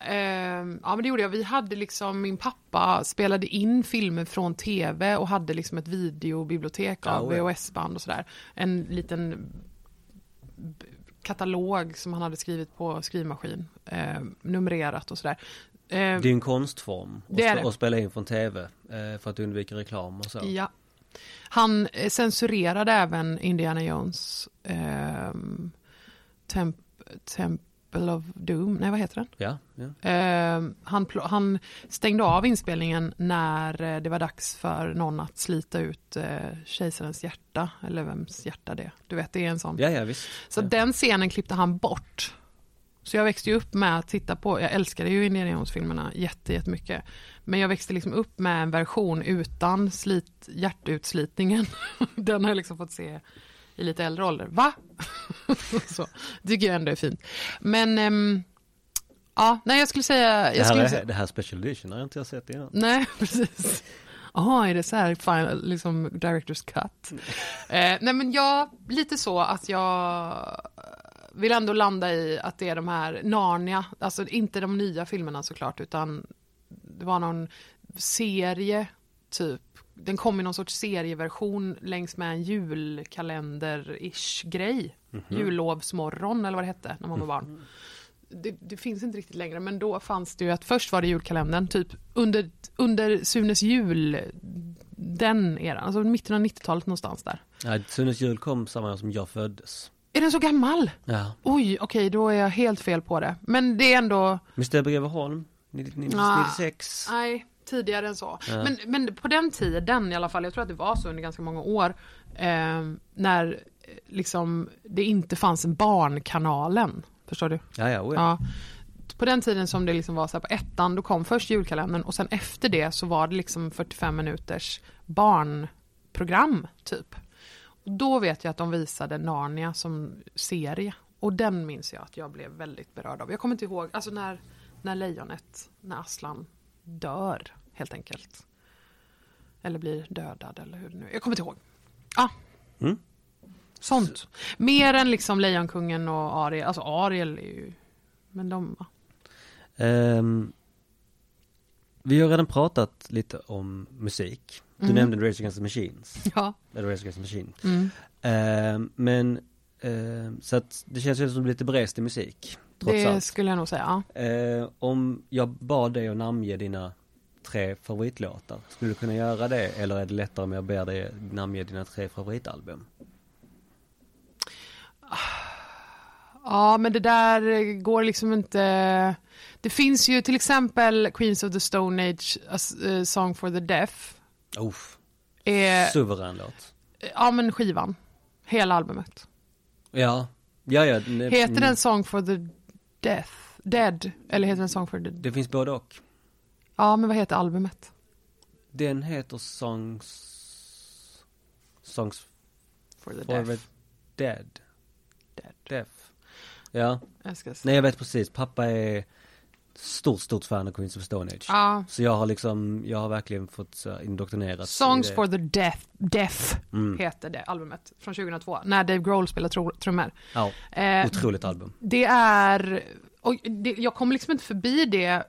Ehm, ja, men det gjorde jag. Vi hade liksom, min pappa spelade in filmer från tv och hade liksom ett videobibliotek av ja. VHS-band och sådär. En liten katalog som han hade skrivit på skrivmaskin, eh, numrerat och sådär. Eh, Det är ju en konstform att det. att spela in från tv eh, för att undvika reklam och så. Ja. Han eh, censurerade även Indiana Jones ehm, Temp Temple of Doom, nej vad heter den? Ja, ja. Ehm, han, han stängde av inspelningen när eh, det var dags för någon att slita ut eh, kejsarens hjärta, eller vems hjärta det är. Du vet, det är en sån. ja, ja visst. Så ja. den scenen klippte han bort. Så jag växte ju upp med att titta på, jag älskade ju Indiana Jones-filmerna jätte, jättemycket. Men jag växte liksom upp med en version utan slit, hjärtutslitningen. (laughs) Den har jag liksom fått se i lite äldre ålder. Va? (laughs) så, tycker jag ändå är fint. Men, ehm, ja, nej jag skulle säga... det, Jag här skulle är, säga det här special edition har jag inte jag sett innan. nej, (laughs) precis. Jaha, är det så här final, liksom director's cut? Eh, nej men jag, lite så att jag vill ändå landa i att det är de här Narnia, alltså inte de nya filmerna såklart, utan det var någon serie, typ. Den kom i någon sorts serieversion längs med en julkalender-ish grej. Jullovsmorgon eller vad det hette när man var barn. Det, det finns inte riktigt längre, men då fanns det ju att först var det julkalendern, typ under, under Sunes jul, den eran, alltså mitten av 90-talet någonstans där. Ja, Sunes jul kom samma år som jag föddes. Är den så gammal? Ja. Oj, okej, då är jag helt fel på det. Men det är ändå, Mr Greveholm, 96. Ah. 96. nej, tidigare än så. Ja. Men, men på den tiden i alla fall, jag tror att det var så under ganska många år, eh, när eh, liksom det inte fanns en barnkanalen. Förstår du? Ja, ja, oh, ja. Ja. På den tiden som det liksom var så här på ettan, då kom först julkalendern och sen efter det så var det liksom 45 minuters barnprogram typ. Och då vet jag att de visade Narnia som serie. Och den minns jag att jag blev väldigt berörd av. Jag kommer inte ihåg, alltså när, när lejonet, när Aslan dör helt enkelt. Eller blir dödad eller hur det nu Jag kommer inte ihåg. Ja. Mm. Sånt. Mer än liksom Lejonkungen och Ariel. Alltså Ariel är ju... Men de... ja. Vi har redan pratat lite om musik. Du Mm. nämnde Rage Against the Machines. Ja. Eller Rage Against the Machine. Mm. Ehm, men, ehm, så att det känns ju som lite bräst i musik. Trots Det allt. skulle jag nog säga. Ehm, om jag bad dig att namnge dina tre favoritlåtar, skulle du kunna göra det? Eller är det lättare om jag ber dig namnge dina tre favoritalbum? ja, men det där går liksom inte... Det finns ju till exempel Queens of the Stone Age, A eh, Song for the Deaf. Uff, Är, suverän låt. ja, men skivan. Hela albumet. Ja, ja, ja. ne- Heter den Song for the Death? Dead? Eller heter den Song for the... Det finns både och. Ja, men vad heter albumet? Den heter Songs... Songs For the for Deaf. the Dead. Dead. Deaf. Ja, Jag nej jag vet precis. Pappa är stort, stort fan av Queens of Stone Age. Ja. Så jag har liksom, jag har verkligen fått så här, indoktrinerats. i Songs for the Deaf, Deaf Mm. heter det albumet från 2002, när Dave Grohl spelar tro- trummor. Ja, Eh, otroligt album. det är, och det, jag kommer liksom inte förbi det,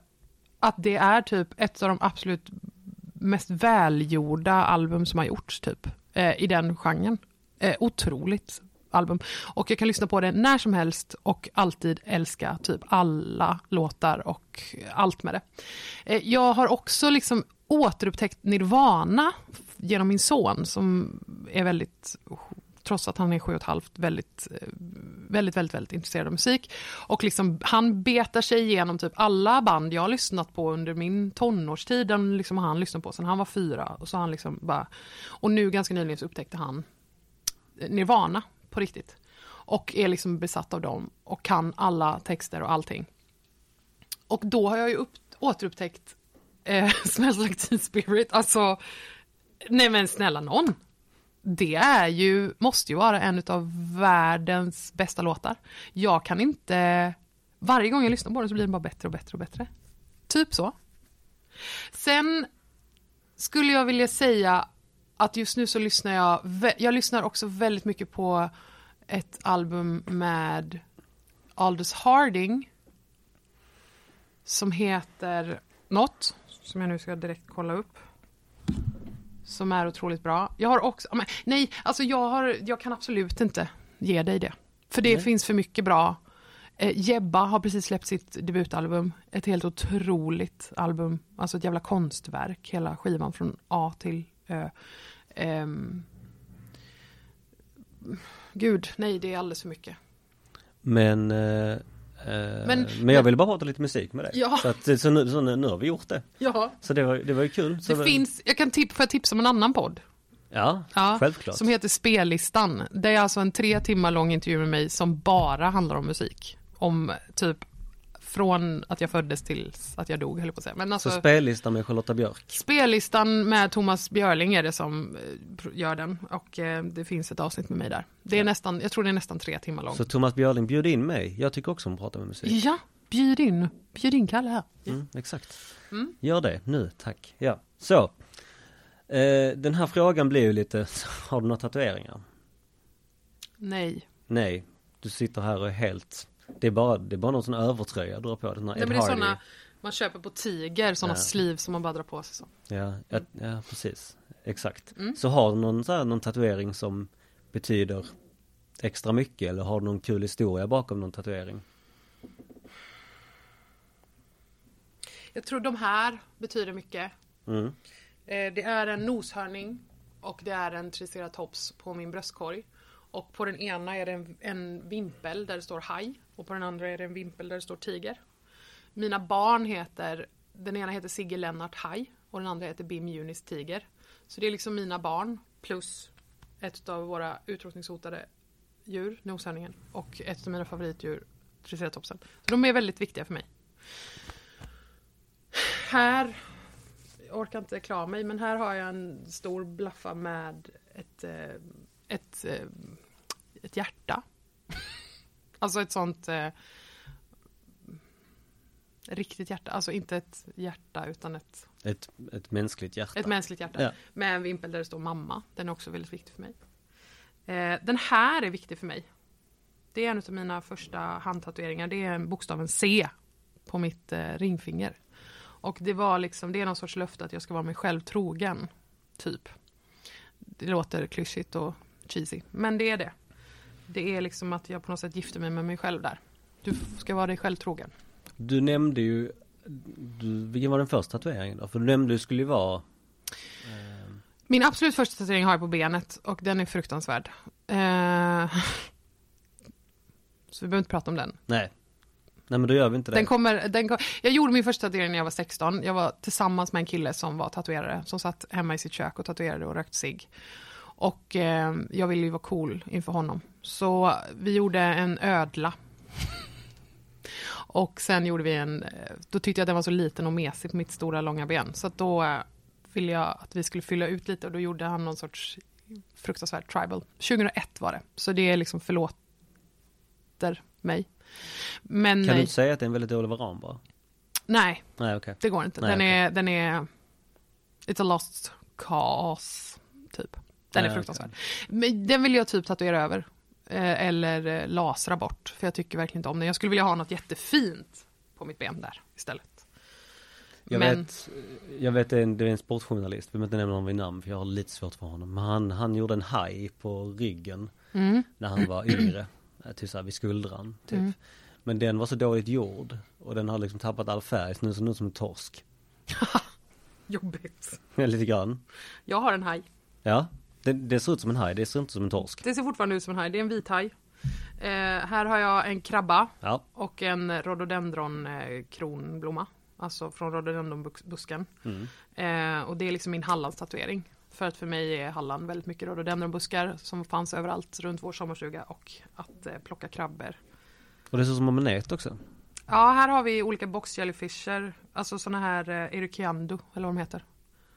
att det är typ ett av de absolut mest välgjorda album som har gjorts typ, eh, i den genren. Eh, otroligt album. Och jag kan lyssna på det när som helst och alltid älska typ alla låtar och allt med det. Eh, jag har också liksom återupptäckt Nirvana genom min son som är väldigt, trots att han är sju och ett halvt, väldigt, eh, väldigt, väldigt, väldigt intresserad av musik. Och liksom, han betar sig igenom typ alla band jag har lyssnat på under min tonårstid. Den liksom har han lyssnat på sen han var fyra. Och, så han liksom bara, och nu ganska nyligen så upptäckte han eh, Nirvana på riktigt. Och är liksom besatt av dem och kan alla texter och allting. Och då har jag ju upp, återupptäckt eh, (laughs) Smells like teen spirit. Alltså, nej men snälla någon. Det är ju, måste ju vara en av världens bästa låtar. Jag kan inte, varje gång jag lyssnar på den så blir den bara bättre och bättre och bättre. Typ så. Sen skulle jag vilja säga att just nu så lyssnar jag, jag lyssnar också väldigt mycket på ett album med Aldous Harding som heter något, som jag nu ska direkt kolla upp. Som är otroligt bra. Jag har också, men, nej, alltså jag, har, jag kan absolut inte ge dig det. För det Nej. finns för mycket bra. Eh, Jebba har precis släppt sitt debutalbum. Ett helt otroligt album. Alltså ett jävla konstverk, hela skivan från A till Ö. Ehm, gud, nej det är alldeles för mycket. Men, eh, Men- men, men jag ville bara prata lite musik med dig. Ja. Så, att, så, nu, så nu, nu har vi gjort det. Ja, Så det var, det var ju kul. Så det finns, jag kan tip, får jag tipsa om en annan podd? Ja, Ja, självklart. Som heter Spellistan. Det är alltså en tre timmar lång intervju med mig som bara handlar om musik. Om typ från att jag föddes till att jag dog, höll på att säga. Men alltså, Så spellistan med Charlotta Björk. Spellistan med Thomas Björling är det som eh, gör den. Och eh, det finns ett avsnitt med mig där. Det är nästan, jag tror det är nästan tre timmar lång. Så Thomas Björling bjöd in mig. Jag tycker också om att prata med musik. Ja, bjud in. Bjud in Kalle här. Mm, exakt. Mm. Gör det nu, tack. Ja, så. Eh, den här frågan blir ju lite, (laughs) har du några tatueringar? Nej. Nej, du sitter här och är helt, det är bara, det är bara någon sån övertröja du har på dig. Den här Nej Ed men det är Hardy. såna man köper på Tiger, såna Ja. sleeves som man bara drar på sig så. Ja, ja, ja precis. Exakt. Mm. Så har du någon, så här, någon tatuering som betyder extra mycket eller har du någon kul historia bakom någon tatuering? Jag tror de här betyder mycket. Mm. Eh, Det är en noshörning och det är en triceratops på min bröstkorg. Och på den ena är det en, en vimpel där det står haj och på den andra är det en vimpel där det står tiger. Mina barn heter, den ena heter Sigge Lennart Haj och den andra heter Bim Junis Tiger. Så det är liksom mina barn plus ett av våra utrotningshotade djur, noshörningen, och ett av mina favoritdjur, triceratopsen. Så de är väldigt viktiga för mig. Här jag orkar inte klara mig, men här har jag en stor blaffa med ett, eh, ett, eh, ett hjärta. (laughs) alltså ett sånt eh, riktigt hjärta, alltså inte ett hjärta utan ett, Ett, ett mänskligt hjärta. ett mänskligt hjärta. Ja. Med en vimpel där det står mamma. Den är också väldigt viktig för mig. Eh, den här är viktig för mig. Det är en av mina första handtatueringar. Det är bokstaven C på mitt eh, ringfinger. Och det var liksom, det är någon sorts löfte att jag ska vara mig själv trogen. Typ. Det låter klyschigt och cheesy. Men det är det. Det är liksom att jag på något sätt gifter mig med mig själv där. Du ska vara dig själv trogen. Du nämnde ju, du, vilken var den första tatueringen då? För du nämnde du skulle ju vara eh, Min absolut första tatuering har jag på benet och den är fruktansvärd. Eh, (laughs) så vi behöver inte prata om den. Nej. Nej men då gör vi inte det. den, kommer, den kom, jag gjorde min första tatuering när jag var 16. Jag var tillsammans med en kille som var tatuerare. Som satt hemma i sitt kök och tatuerade och rökte cigg. Och eh, jag ville ju vara cool inför honom. Så vi gjorde en ödla. och sen gjorde vi en, eh, då tyckte jag att den var så liten och mesig på mitt stora långa ben. Så då eh, ville jag att vi skulle fylla ut lite och då gjorde han någon sorts fruktansvärt tribal. 2001 var det. Så det är liksom förlåter mig. Men kan du nej. inte säga att det är en väldigt dålig varan bara? Nej, Nej okej. det går inte. Nej, den, okej. är, den är... It's a lost cause, typ. Den är Nej, fruktansvärd. Men den vill jag typ tatuera över. Eh, eller eh, lasra bort, för jag tycker verkligen inte om den. Jag skulle vilja ha något jättefint på mitt ben där istället. Jag Men, vet, jag vet en, det är en sportjournalist, vi behöver inte nämna honom vid namn för jag har lite svårt för honom. Men han, han gjorde en haj på ryggen mm, när han var yngre. eh, Typ såhär vid skuldran, typ. Mm. Men den var så dåligt gjord och den har liksom tappat all färg, så nu ser den ut som en torsk. (laughs) jobbigt. Lite grann. Jag har en haj. Ja, det, det ser ut som en haj, det ser inte som en torsk. Det ser fortfarande ut som en haj. Det är en vit haj. Eh, här har jag en krabba Ja, och en rhododendron eh, kronblomma. Alltså från rhododendronbusken. mm. Eh, och det är liksom min Hallandstatuering. För att för mig är Halland väldigt mycket rhododendronbuskar som fanns överallt runt vår sommarstuga och att eh, plocka krabbor. Och det ser ut som en manet också. Ja, här har vi olika boxjellyfisher, alltså såna här eh, erykiando, eller vad de heter.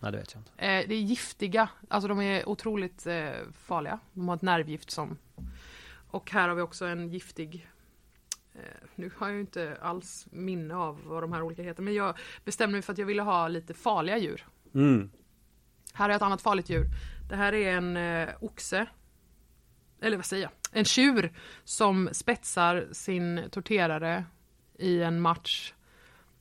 Nej det vet jag inte. Eh, det är giftiga, alltså de är otroligt eh, farliga. De har ett nervgift som... Och här har vi också en giftig... Eh, nu har jag ju inte alls minne av vad de här olika heter, men jag bestämde mig för att jag ville ha lite farliga djur. Mm. Här är ett annat farligt djur. Det här är en eh, oxe. Eller vad säger jag? En tjur som spetsar sin torterare i en match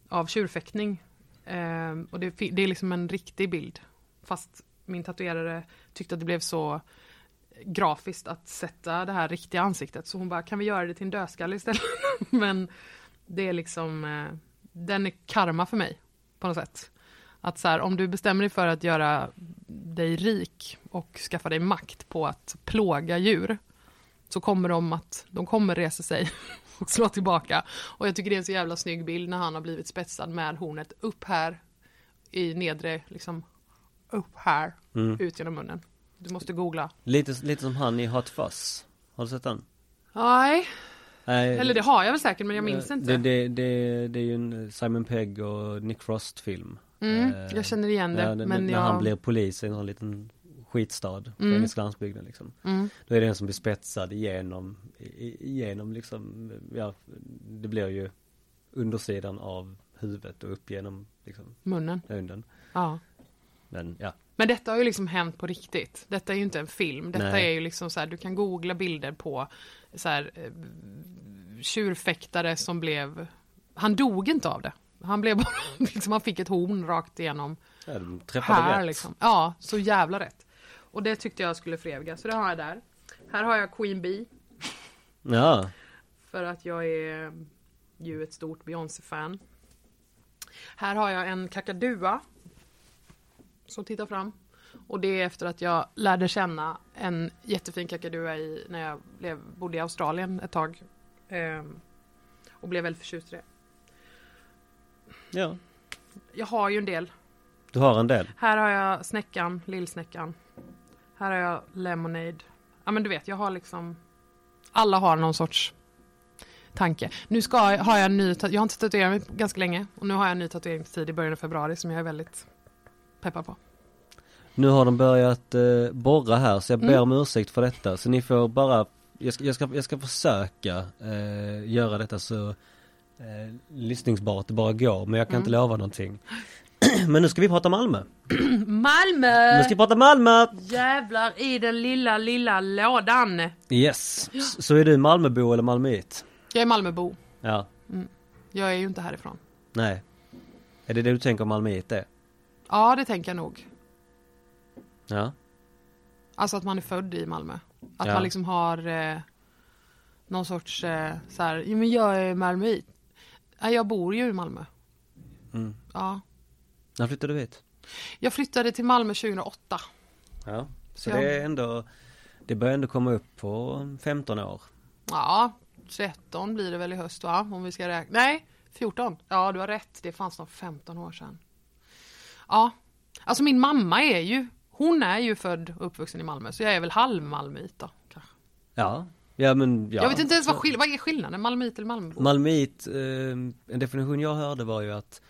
av tjurfäktning. Eh, och det, det är liksom en riktig bild. Fast min tatuerare tyckte att det blev så grafiskt att sätta det här riktiga ansiktet. Så hon bara, kan vi göra det till en dödskalle istället? (laughs) Men det är liksom, eh, den är karma för mig på något sätt. Att så här, om du bestämmer dig för att göra dig rik och skaffa dig makt på att plåga djur så kommer de att, de kommer resa sig (laughs) och slå tillbaka. Och jag tycker det är en så jävla snygg bild när han har blivit spetsad med hornet upp här i nedre, liksom upp här, Mm. ut genom munnen. Du måste googla. Lite, lite som han i Hot Fuzz. Har du sett den? Nej, Nej, eller det har jag väl säkert men jag minns Eh, inte. Det, det, det, det är ju en Simon Pegg och Nick Frost film. Mm, Eh, jag känner igen det. Ja, det- men när jag... han blir polis i en sån liten skitstad på Mm. engelska landsbygden liksom. mm, Då är det en som blir spetsad igenom, igenom liksom, ja, det blir ju undersidan av huvudet och upp genom liksom munnen. hunden. Ja. Men ja, Men detta har ju liksom hänt på riktigt. Detta är ju inte en film. Detta Nej. är ju liksom så här, du kan googla bilder på så här eh, tjurfäktare som blev, han dog inte av det. Han blev bara, (laughs) liksom, han fick ett horn rakt igenom ja de träffade här rätt. liksom. Ja, så jävla rätt. Och det tyckte jag skulle föreviga, så det har jag där. Här har jag Queen Bee, Ja, för att jag är ju ett stort Beyoncé-fan. Här har jag en kakadua som tittar fram. Och det är efter att jag lärde känna en jättefin kakadua i, när jag blev, bodde i Australien ett tag. Ehm, och blev väldigt förtjust i det. ja. Jag har ju en del. Du har en del. Här har jag snäckan, lillsnäckan. Här har jag lemonade. Ja men du vet, jag har liksom... Alla har någon sorts tanke. Nu ska, har jag en ny, jag har inte tatuerat mig ganska länge. Och nu har jag en ny tatueringstid i början av februari som jag är väldigt peppad på. Nu har de börjat eh, borra här så jag ber Mm. om ursäkt för detta. Så ni får bara, jag ska, jag ska, jag ska försöka eh, göra detta så eh, lyssningsbart det bara går. Men jag kan Mm. inte lova någonting. (clears throat) men nu ska vi prata Malmö. (clears throat) Malmö! Nu ska vi prata Malmö! Jävlar i den lilla, lilla lådan. Yes. Så är du Malmöbo eller Malmöit? Jag är Malmöbo. Ja. Jag är ju inte härifrån. Nej. Är det det du tänker om Malmöit är? Ja, det tänker jag nog. Ja. Alltså att man är född i Malmö. Att Ja. man liksom har eh, någon sorts eh, så här, ja men jag är Malmöit. Nej, jag bor ju i Malmö. Mm. Ja. När flyttade du hit? Jag flyttade till Malmö 2008. Ja. Så Ja. det är ändå, det börjar ändå komma upp på 15 år. Ja, 13 blir det väl i höst va? Om vi ska räkna. Nej, 14. Ja, du har rätt. Det fanns nog 15 år sedan. Ja, alltså min mamma är ju, hon är ju född och uppvuxen i Malmö. Så jag är väl halv Malmöit då. Kanske. Ja. Ja men ja. jag vet inte ens vad, Så- skill- vad är skillnaden? Malmöit eller Malmöbo? Malmöit, eh, en definition jag hörde var ju att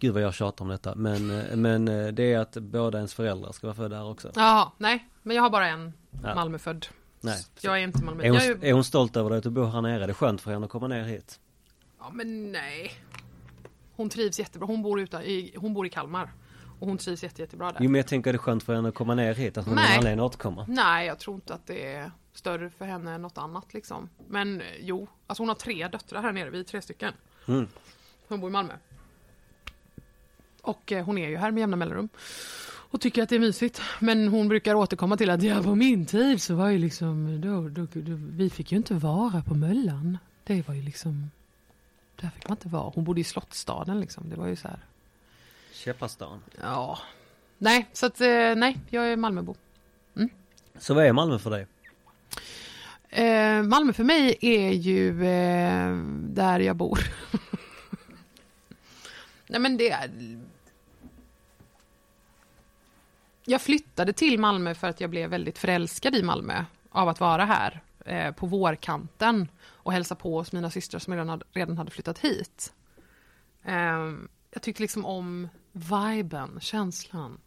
Gud vad jag tjatar om detta, men, eh, men eh, det är att båda ens föräldrar ska vara födda här också. Jaha, nej. Men jag har bara en Ja. Malmöfödd. Nej. Jag är inte Är Malmöit. hon, är, är hon stolt över att du bor här nere? Det är skönt för henne att komma ner hit. ja men nej. hon trivs jättebra. Hon bor, utan, i, hon bor i Kalmar. Och hon trivs jätte, jättebra där. Jo men jag tänker det är skönt för henne att komma ner hit, att hon har anledning att återkomma. Nej, jag tror inte att det är större för henne än något annat liksom. Men eh, jo, alltså hon har tre döttrar här nere, vi är tre stycken. Mm. Hon bor i Malmö. Och eh, hon är ju här med jämna mellanrum. Och tycker att det är mysigt. Men hon brukar återkomma till att ja, på min tid så var ju liksom, då, då, då, vi fick ju inte vara på Möllan. Det var ju liksom, där fick man inte vara. Hon bodde i Slottsstaden liksom, det var ju så här. Käpparstan. Ja. Nej, så att eh, nej, jag är Malmöbo. Så vad är Malmö för dig? Eh, Malmö för mig är ju eh, där jag bor. (laughs) Nej men det är... Jag flyttade till Malmö för att jag blev väldigt förälskad i Malmö av att vara här eh, på vårkanten och hälsa på hos mina systrar som redan hade, redan hade flyttat hit. Eh, jag tyckte liksom om viben, känslan.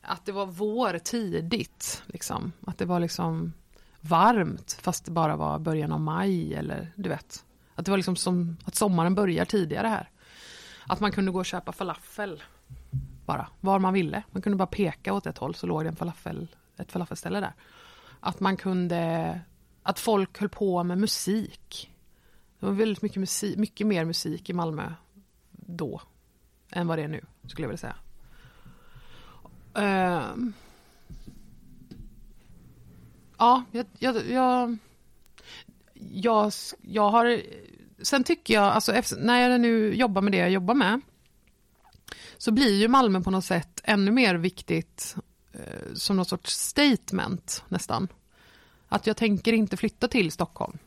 Att det var vår tidigt, liksom. Att det var liksom varmt fast det bara var början av maj eller du vet. Att det var liksom som att sommaren börjar tidigare här. Att man kunde gå och köpa falafel bara, var man ville. Man kunde bara peka åt ett håll så låg det en falafel, ett falafelställe där. Att man kunde, att folk höll på med musik. Det var väldigt mycket, musik, mycket mer musik i Malmö då än vad det är nu, skulle jag vilja säga. Uh, Ja, jag, jag, jag, jag, jag har... Sen tycker jag, alltså efter, när jag nu jobbar med det jag jobbar med, så blir ju Malmö på något sätt ännu mer viktigt eh, som något sorts statement nästan. Att jag tänker inte flytta till Stockholm.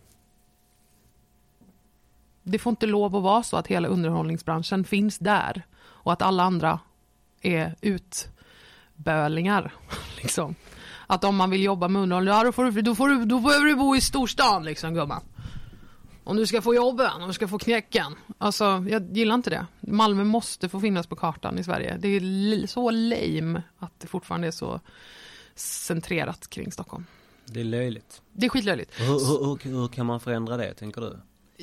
Det får inte lov att vara så att hela underhållningsbranschen finns där och att alla andra är utbölingar. (laughs) Liksom. Att om man vill jobba med underhållning, ja, då, får du, då, får du, då behöver du bo i storstan liksom gumman. Om du ska få jobben, om du ska få knäcken. Alltså, jag gillar inte det. Malmö måste få finnas på kartan i Sverige. Det är så lame att det fortfarande är så centrerat kring Stockholm. Det är löjligt. Det är skitlöjligt. Hur, hur, hur, hur kan man förändra det, tänker du?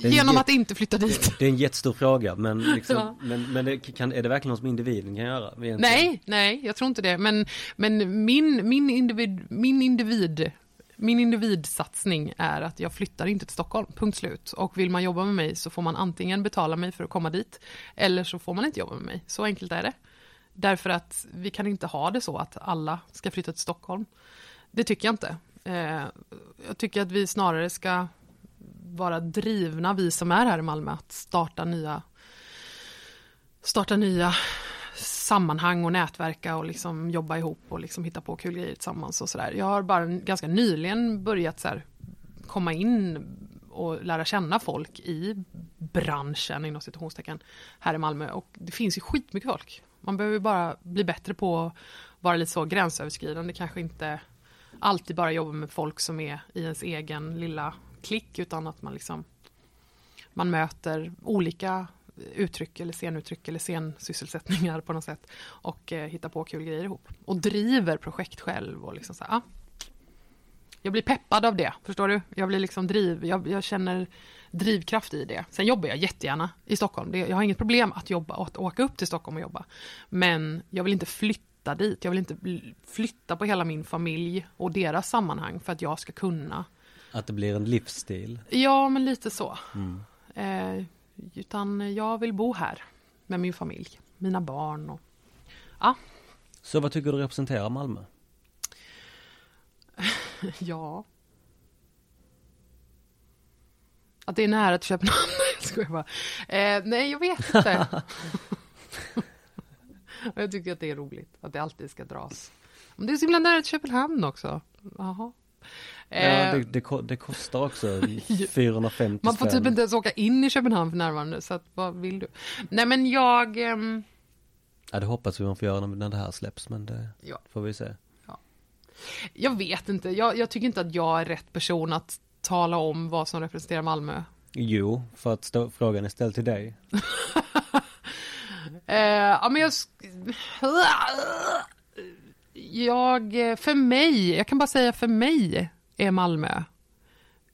Genom att inte flytta dit. Det är en jättestor fråga, men, (laughs) liksom, Ja. men, men det kan, är det verkligen något som individen kan göra? egentligen? Nej, nej, jag tror inte det. Men, men min, min, individ, min individ min individsatsning är att jag flyttar inte till Stockholm, punkt slut. Och vill man jobba med mig så får man antingen betala mig för att komma dit, eller så får man inte jobba med mig. Så enkelt är det. Därför att vi kan inte ha det så att alla ska flytta till Stockholm. Det tycker jag inte. Eh, jag tycker att vi snarare ska vara drivna, vi som är här i Malmö, att starta nya, starta nya sammanhang och nätverka och liksom jobba ihop och liksom hitta på kul grejer tillsammans och sådär. Jag har bara ganska nyligen börjat så här, komma in och lära känna folk i branschen inom citationstecken här i Malmö och det finns ju skitmycket folk. Man behöver bara bli bättre på att vara lite så gränsöverskridande, kanske inte alltid bara jobba med folk som är i ens egen lilla klick utan att man liksom man möter olika uttryck eller scenuttryck eller scensysselsättningar på något sätt och eh, hittar på kul grejer ihop. Och driver projekt själv och liksom så här, ah. Jag blir peppad av det, förstår du? Jag blir liksom driv, jag, jag känner drivkraft i det. Sen jobbar jag jättegärna i Stockholm. Det, jag har inget problem att jobba att åka upp till Stockholm och jobba. Men jag vill inte flytta dit. Jag vill inte flytta på hela min familj och deras sammanhang för att jag ska kunna. Att det blir en livsstil. Ja, men lite så. Mm. Eh, utan jag vill bo här med min familj, mina barn och Så vad tycker du representerar Malmö? (laughs) ja. Att det är nära till Köpenhamn. (laughs) Jag bara. Eh, nej, jag vet inte. (laughs) Jag tycker att det är roligt att det alltid ska dras. Men det är så himla nära till Köpenhamn också. Jaha. Ja, Eh, det, det, det kostar också (laughs) 450 man får spänn. typ inte ens åka in i Köpenhamn för närvarande, så att, vad vill du? Nej men jag... ehm, Ja, det hoppas vi man får göra när det här släpps, men det Ja. får vi se. Jag vet inte, jag, jag tycker inte att jag är rätt person att tala om vad som representerar Malmö. Jo, för att stå, frågan är ställd till dig. (laughs) Eh, ja men jag... Jag, för mig, jag kan bara säga för mig är Malmö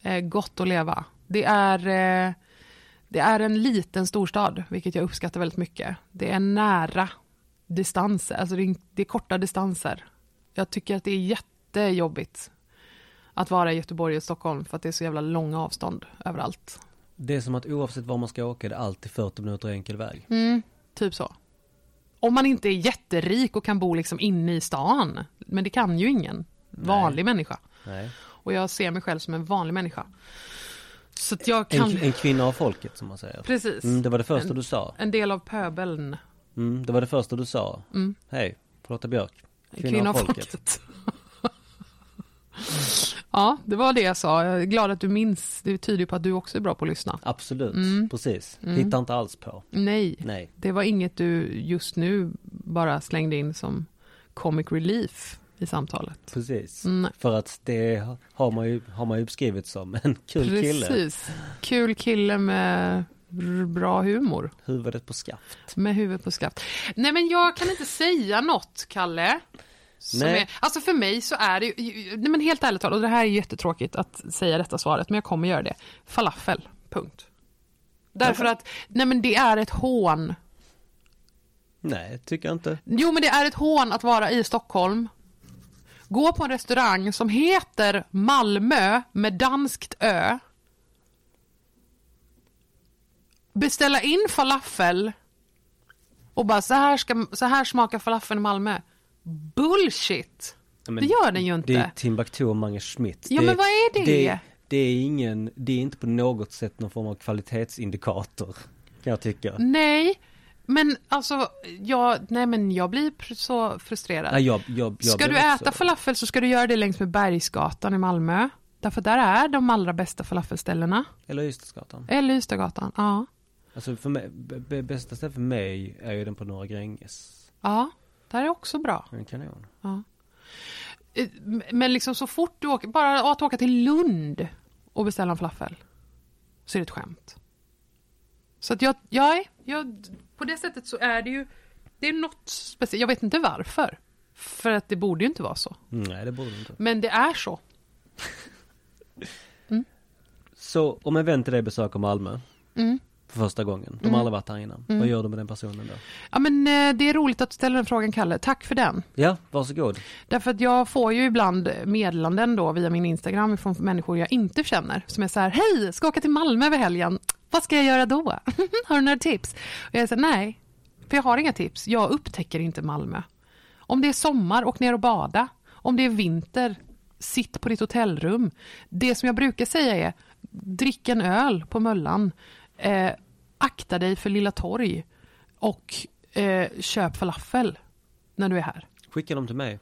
eh, gott att leva. Det är, eh, Det är en liten storstad, vilket jag uppskattar väldigt mycket. Det är nära distanser, alltså det är, det är korta distanser. Jag tycker att det är jättejobbigt att vara i Göteborg och Stockholm för att det är så jävla långa avstånd överallt. Det är som att oavsett var man ska åka, det är alltid 40 minuter enkel väg. Mm, typ så. Om man inte är jätterik och kan bo liksom inne i stan. Men det kan ju ingen vanlig människa. Nej. Och jag ser mig själv som en vanlig människa. Så att jag kan... En, en kvinna av folket som man säger. Precis. Mm, det var det första En- du sa. En del av pöbeln. Mm, det var det första du sa. Mm. Hej, Charlotta Björk. En Kvinna, av folket. (laughs) ja, det var det jag sa. Jag är glad att du minns. Det tyder på att du också är bra på att lyssna. Absolut, Mm. precis. Mm. Hittar inte alls på. Nej, Nej. det var inget du just nu bara slängde in som comic relief i samtalet. Precis. Mm. För att det har man ju, har man ju beskrivit som en kul kille. Precis. Kul kille med bra humor. Huvudet på skaft. Med huvudet på skaft. Nej men jag kan inte säga något, Kalle. Är, alltså för mig så är det ju, nej men helt ärligt talat, och det här är jättetråkigt att säga detta svaret, men jag kommer göra det. Falafel, punkt. Därför att, nej men det är ett hån. Nej, tycker jag inte. Jo men det är ett hån att vara i Stockholm, gå på en restaurang som heter Malmö med danskt ö, beställa in falafel och bara så här, ska, så här smakar falafeln i Malmö. Bullshit! Ja, det gör den ju inte. Det är Timbuktu och Mange Schmidt. Ja, men vad är det? det? Det är ingen, det är inte på något sätt någon form av kvalitetsindikator. Kan jag tycka. Nej, men alltså, jag, nej men jag blir så frustrerad. Nej, jag, jag, jag ska du också- äta falafel så ska du göra det längs med Bergsgatan i Malmö. Därför där är de allra bästa falafelställena. Eller Ystadsgatan. Eller Ystadgatan, ja. Alltså för mig, bästa stället för mig är ju den på Norra Gränges. Ja, där är också bra. En kanon. Ja. Eh, Men liksom så fort du åker, bara att åka till Lund och beställa en falafel, så är det ett skämt. Så att jag, jag, jag, på det sättet så är det ju, det är något speciellt, jag vet inte varför. För att det borde ju inte vara så. Nej, det borde inte. Men det är så. (laughs) Så om en vän till dig besöker Malmö Mm. för första gången, de har Mm. aldrig varit här innan. Mm. Vad gör du med den personen då? Ja men eh, det är roligt att du ställer den frågan Kalle, tack för den. Ja, varsågod. Därför att jag får ju ibland meddelanden då via min Instagram från människor jag inte känner som är så här, hej, ska åka till Malmö över helgen, vad ska jag göra då? (laughs) har du några tips? Och jag säger nej, för jag har inga tips, jag upptäcker inte Malmö. Om det är sommar, åk ner och bada. Om det är vinter, sitt på ditt hotellrum. Det som jag brukar säga är, drick en öl på Möllan, eh, akta dig för Lilla Torg och eh, köp falafel när du är här. Skicka dem till mig.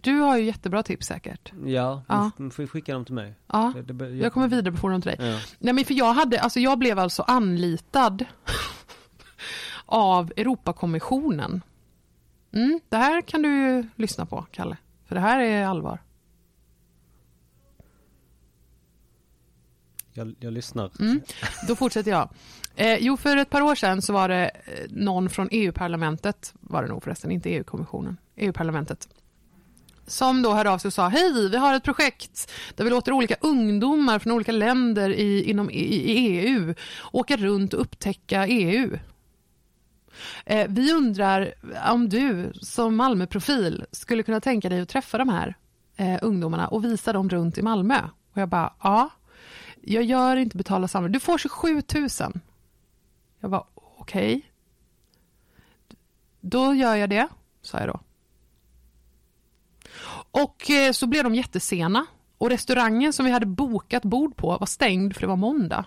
Du har ju jättebra tips säkert. Ja, Ja. ja. får skicka dem till mig. Ja, Det- det- jag kommer vidarebefordra dem till dig. Ja. Nej men för jag hade, alltså jag blev alltså anlitad (laughs) av Europakommissionen. Mm, det här kan du ju lyssna på, Kalle. För det här är allvar. Jag, jag lyssnar. Mm. Då fortsätter jag. Eh, jo, för ett par år sedan så var det eh, någon från EU-parlamentet, var det nog förresten, inte EU-kommissionen, EU-parlamentet, som då hörde av sig och sa hej, vi har ett projekt där vi låter olika ungdomar från olika länder i, inom, e-, i, i EU åka runt och upptäcka EU. Eh, vi undrar om du som Malmöprofil skulle kunna tänka dig att träffa de här eh, ungdomarna och visa dem runt i Malmö. Och jag bara, ja. Jag gör inte betala samma. Du får 27 000. Jag bara, okej. Då gör jag det, sa jag då. Och eh, så blev de jättesena. Och restaurangen som vi hade bokat bord på var stängd för det var måndag.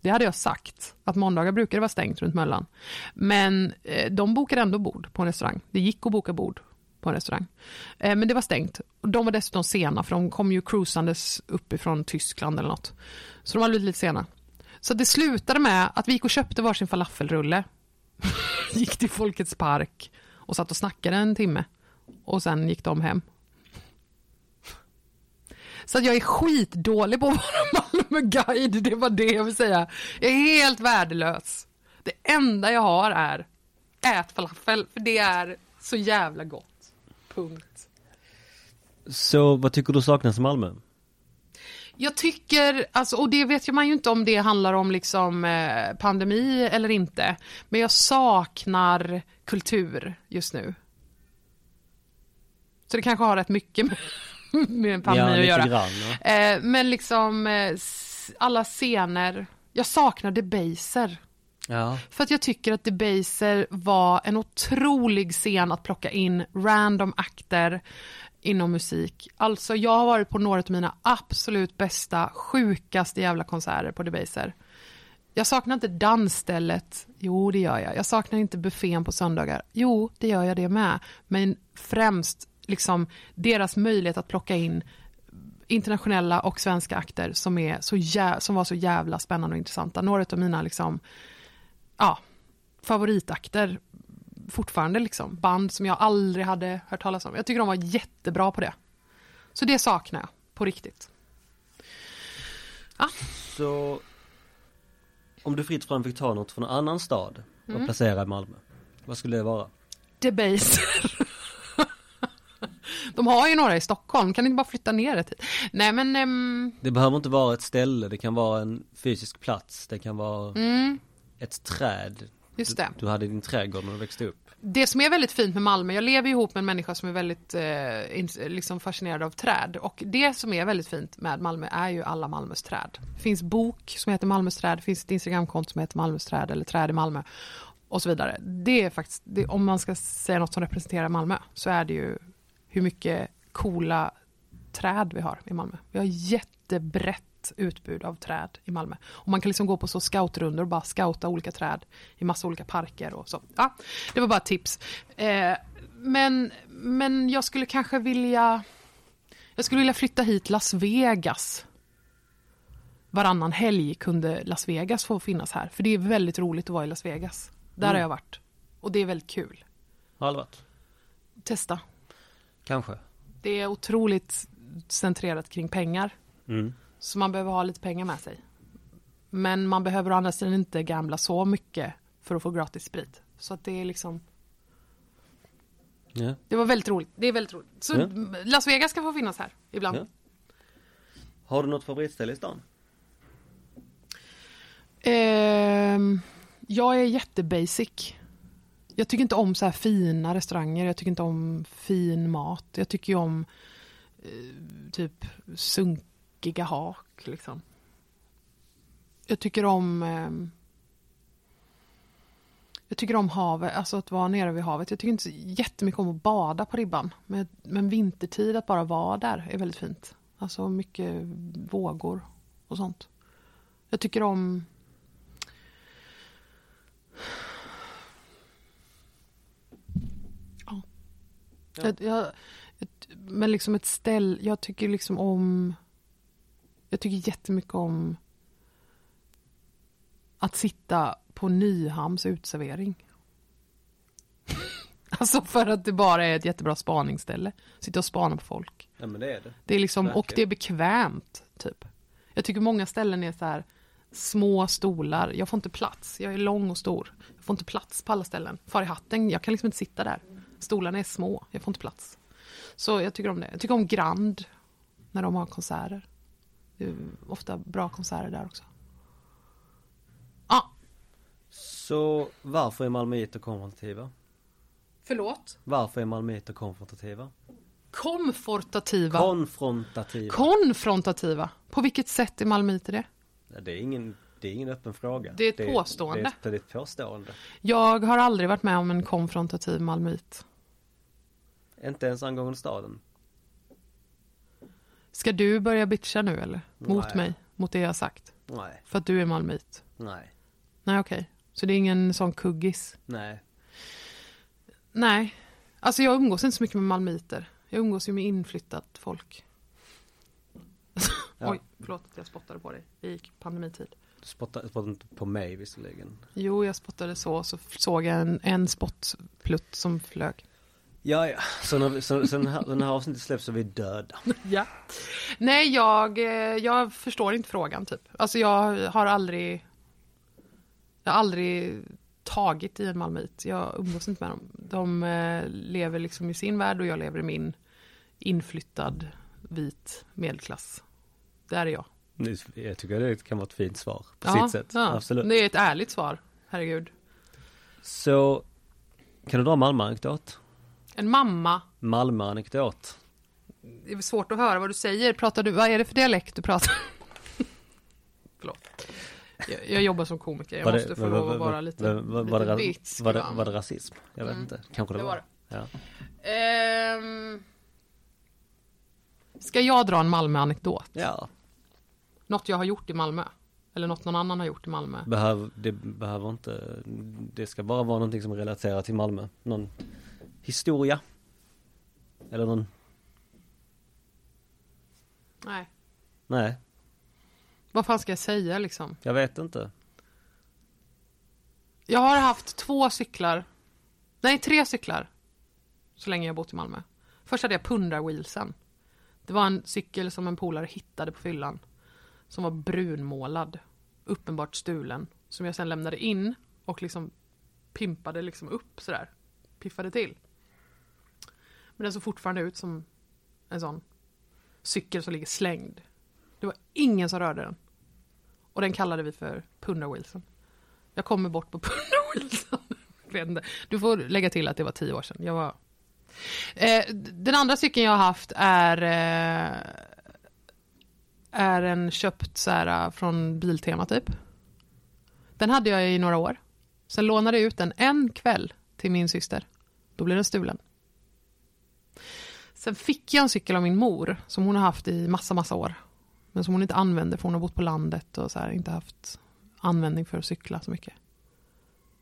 Det hade jag sagt, att måndagar brukar det vara stängt runt Möllan. Men eh, de bokade ändå bord på en restaurang. Det gick att boka bord på en restaurang. Eh, men det var stängt. De var dessutom sena, för de kom ju cruisandes uppifrån Tyskland eller något. Så de var lite sena. Så det slutade med att vi gick och köpte varsin falafelrulle. (laughs) gick till Folkets park och satt och snackade en timme. Och sen gick de hem. Så jag är skitdålig på att vara (laughs) Malmö-guide, det var det jag vill säga. Jag är helt värdelös. Det enda jag har är ät falafel, för det är så jävla gott. Punkt. Så vad tycker du saknas i Malmö? Jag tycker, alltså, och det vet man ju inte om det handlar om liksom eh, pandemi eller inte, men jag saknar kultur just nu. Så det kanske har rätt mycket med, (laughs) med en pandemi ja, att göra. grann. Ja. Eh, men liksom eh, alla scener, jag saknar Debaser. ja. För att jag tycker att Debaser var en otrolig scen att plocka in random akter inom musik. Alltså jag har varit på några av mina absolut bästa, sjukaste jävla konserter på Debaser. Jag saknar inte dansstället. Jo, det gör jag. Jag saknar inte buffén på söndagar. Jo, det gör jag det med. Men främst liksom deras möjlighet att plocka in internationella och svenska akter som, är så jä- som var så jävla spännande och intressanta. Några av mina liksom, ja, favoritakter fortfarande. Liksom. Band som jag aldrig hade hört talas om. Jag tycker de var jättebra på det. Så det saknar jag på riktigt. Så om du fritt fram fick ta något från en annan stad och Mm. placera i Malmö, vad skulle det vara? Debaser. (laughs) De har ju några i Stockholm, kan ni inte bara flytta ner det hit? Nej men, ehm, Det behöver inte vara ett ställe, det kan vara en fysisk plats, det kan vara mm, ett träd. just det. Du, du hade din trädgård när du växte upp. Det som är väldigt fint med Malmö, jag lever ihop med en människa som är väldigt eh, ins- liksom fascinerad av träd. Och det som är väldigt fint med Malmö är ju alla Malmös träd. Det finns bok som heter Malmös träd, det finns ett Instagramkonto som heter Malmös träd eller träd i Malmö. Och så vidare. Det är faktiskt, det, om man ska säga något som representerar Malmö så är det ju hur mycket coola träd vi har i Malmö. Vi har jättebrett utbud av träd i Malmö. Och man kan liksom gå på så scoutrundor och bara scouta olika träd i massa olika parker och så. Ja, det var bara tips. Eh, men, men jag skulle kanske vilja... Jag skulle vilja flytta hit Las Vegas. Varannan helg kunde Las Vegas få finnas här. För det är väldigt roligt att vara i Las Vegas. Där Mm. har jag varit. Och det är väldigt kul. Har aldrig varit? Testa. Kanske. Det är otroligt centrerat kring pengar. Mm. Så man behöver ha lite pengar med sig. Men man behöver å andra sidan inte gambla så mycket för att få gratis sprit. Så att det är liksom, Ja. det var väldigt roligt. Det är väldigt roligt. Så Ja. Las Vegas ska få finnas här ibland. Ja. Har du något favoritställe i stan? Ehm, jag är jättebasic. Jag tycker inte om så här fina restauranger, jag tycker inte om fin mat. Jag tycker ju om eh, typ sunkiga hak liksom. Jag tycker om eh, jag tycker om havet, alltså att vara nere vid havet. Jag tycker inte så jättemycket om att bada på ribban. Men, men vintertid, att bara vara där är väldigt fint. Alltså mycket vågor och sånt. Jag tycker om Ja. Ja. Jag, jag, ett, men liksom ett ställ, jag tycker liksom om Jag tycker jättemycket om Att sitta på Nyhamns utservering. (laughs) alltså för att det bara är ett jättebra spaningsställe. Sitta och spana på folk. Ja men det är det. Det är liksom, och Verkligen. det är bekvämt, typ. Jag tycker många ställen är så här små stolar. Jag får inte plats. Jag är lång och stor. Jag får inte plats på alla ställen. Far i hatten, jag kan liksom inte sitta där. Stolarna är små. Jag får inte plats. Så jag tycker om det. Jag tycker om Grand när de har konserter. Det är ofta bra konserter där också. Ja, Så varför är malmöiter konfrontativa? förlåt. Varför är malmöiter konfrontativa? Komfortativa. Konfrontativa. Konfrontativa. På vilket sätt är malmöiter det? Det, är ingen, det är ingen öppen fråga. Det är ett påstående. Det är, ett- det är ett påstående. Jag har aldrig varit med om en konfrontativ malmöit. Inte ens angående staden. Ska du börja bitcha nu eller? Mot Nej. mig? Mot det jag har sagt? Nej, För att du är malmöit? nej, Nej okej. Så det är ingen sån kuggis? nej. Nej. Alltså jag umgås inte så mycket med malmöiter. Jag umgås ju med inflyttat folk. Ja. (laughs) Oj, förlåt att jag spottade på dig i pandemitid. Du spottar, spottar inte på mig visserligen. Jo, jag spottade så, så såg jag en, en spottplutt som flög. Ja, ja. Så när, så, så den här avsnittet släpps så är vi döda. (laughs) Ja. Nej, jag, eh, jag förstår inte frågan typ. Alltså jag har aldrig Jag har aldrig tagit i en malmöit. Jag umgås inte med dem. De eh, lever liksom i sin värld och jag lever i min inflyttad vit medelklass. Det är jag. Jag tycker det kan vara ett fint svar på Ja, sitt sätt. ja. Absolut. Det är ett ärligt svar. Herregud. Så, kan du dra Malmö-anekdot? En mamma. Malmö-anekdot. Det är svårt att höra vad du säger. Pratar du, vad är det för dialekt du pratar? (laughs) Förlåt. Jag, jag jobbar som komiker. Jag Var det- måste få var- lov att vara var- lite, var- var- lite var det- vitsk. Var det, va? var det rasism? Jag vet Mm. inte. Kanske det, Det var. var det. Ja. Ehm, ska jag dra en Malmö-anekdot? ja, Något jag har gjort i Malmö? Eller något någon annan har gjort i Malmö? behöv, det behöver inte, det ska bara vara någonting som relaterar till Malmö. Någon historia. Eller någon, Nej. nej, Vad fan ska jag säga liksom? jag vet inte. Jag har haft två cyklar. Nej, tre cyklar. Så länge jag bott i Malmö. Först hade jag pundarwheelsen. Det var en cykel som en polare hittade på fyllan. Som var brunmålad. Uppenbart stulen. Som jag sen lämnade in och liksom pimpade liksom upp sådär. Piffade till. Men den såg fortfarande ut som en sån cykel som ligger slängd. Det var ingen som rörde den. Och den kallade vi för pundarwheelsen. Jag kommer bort på (laughs) Punda Wilson. Du får lägga till att det var tio år sedan. Jag var... eh, den andra cykeln jag har haft är eh, är en köpt så här, eh, från Biltema typ. Den hade jag i några år. Sen lånade jag ut den en kväll till min syster. Då blev den stulen. Sen fick jag en cykel av min mor som hon har haft i massa, massa år. Men som hon inte använder för hon har bott på landet och så här, inte haft användning för att cykla så mycket.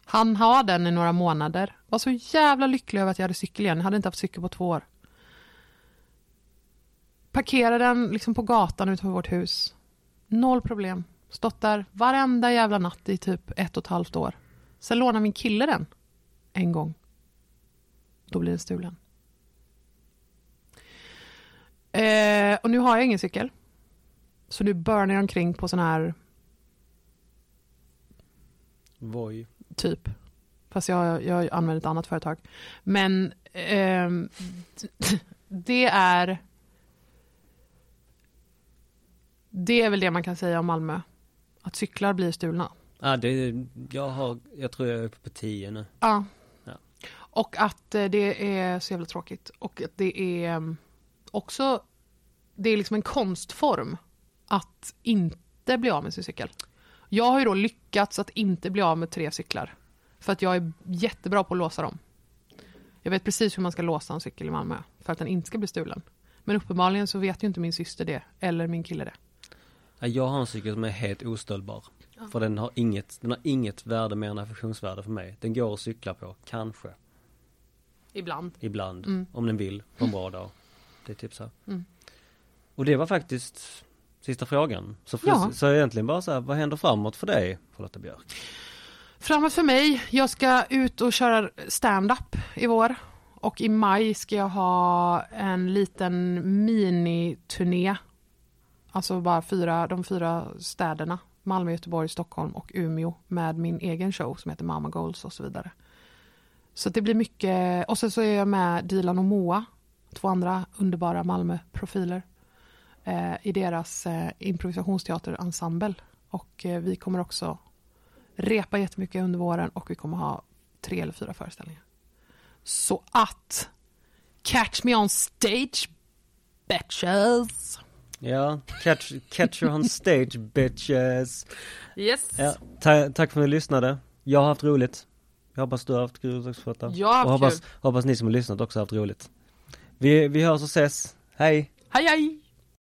Han har den i några månader. Var så jävla lycklig över att jag hade cykel igen. Jag hade inte haft cykel på två år. Parkerade den liksom på gatan utanför vårt hus. Noll problem. Stått där varenda jävla natt i typ ett och ett halvt år. Sen lånade min kille den. En gång. Då blir den stulen. Eh, och nu har jag ingen cykel. Så nu burnar jag omkring på sån här Voi. typ. Fast jag, jag använder ett annat företag. Men ehm, (laughs) det är det är väl det man kan säga om Malmö. Att cyklar blir stulna. Ja, det, jag har, jag tror jag är uppe på tio nu. Ja. Ja. Och att eh, det är så jävla tråkigt. Och att det är mm, också, det är liksom en konstform att inte bli av med sin cykel. Jag har ju då lyckats att inte bli av med tre cyklar. För att jag är jättebra på att låsa dem. Jag vet precis hur man ska låsa en cykel i Malmö för att den inte ska bli stulen. Men uppenbarligen så vet ju inte min syster det, eller min kille det. Ja, jag har en cykel som är helt ostöldbar. För den har inget, den har inget värde mer än affektionsvärde för mig. Den går att cykla på, kanske, Ibland. ibland, Mm. om den vill, på en bra dag. Det är typ så. Mm. Och det var faktiskt sista frågan. Så, för, Ja. så egentligen bara så här, vad händer framåt för dig, Charlotta Björk? Framåt för mig, jag ska ut och köra stand-up i vår. Och i maj ska jag ha en liten miniturné. Alltså bara fyra, de fyra städerna. Malmö, Göteborg, Stockholm och Umeå. Med min egen show som heter Mama Goals och så vidare. Så det blir mycket, och sen så är jag med Dilan och Moa. Två andra underbara Malmö-profiler. Eh, I deras eh, improvisationsteaterensemble. Och eh, vi kommer också repa jättemycket under våren och vi kommer ha tre eller fyra föreställningar. Så att catch me on stage bitches. Ja, catch, catch you on stage bitches. Yes. Ja, ta, tack för att ni lyssnade. Jag har haft roligt. Jag hoppas du har haft kul också. Jag har haft Och hoppas, kul. hoppas ni som har lyssnat också har haft roligt. Vi, vi hörs och ses. Hej! Hej hej!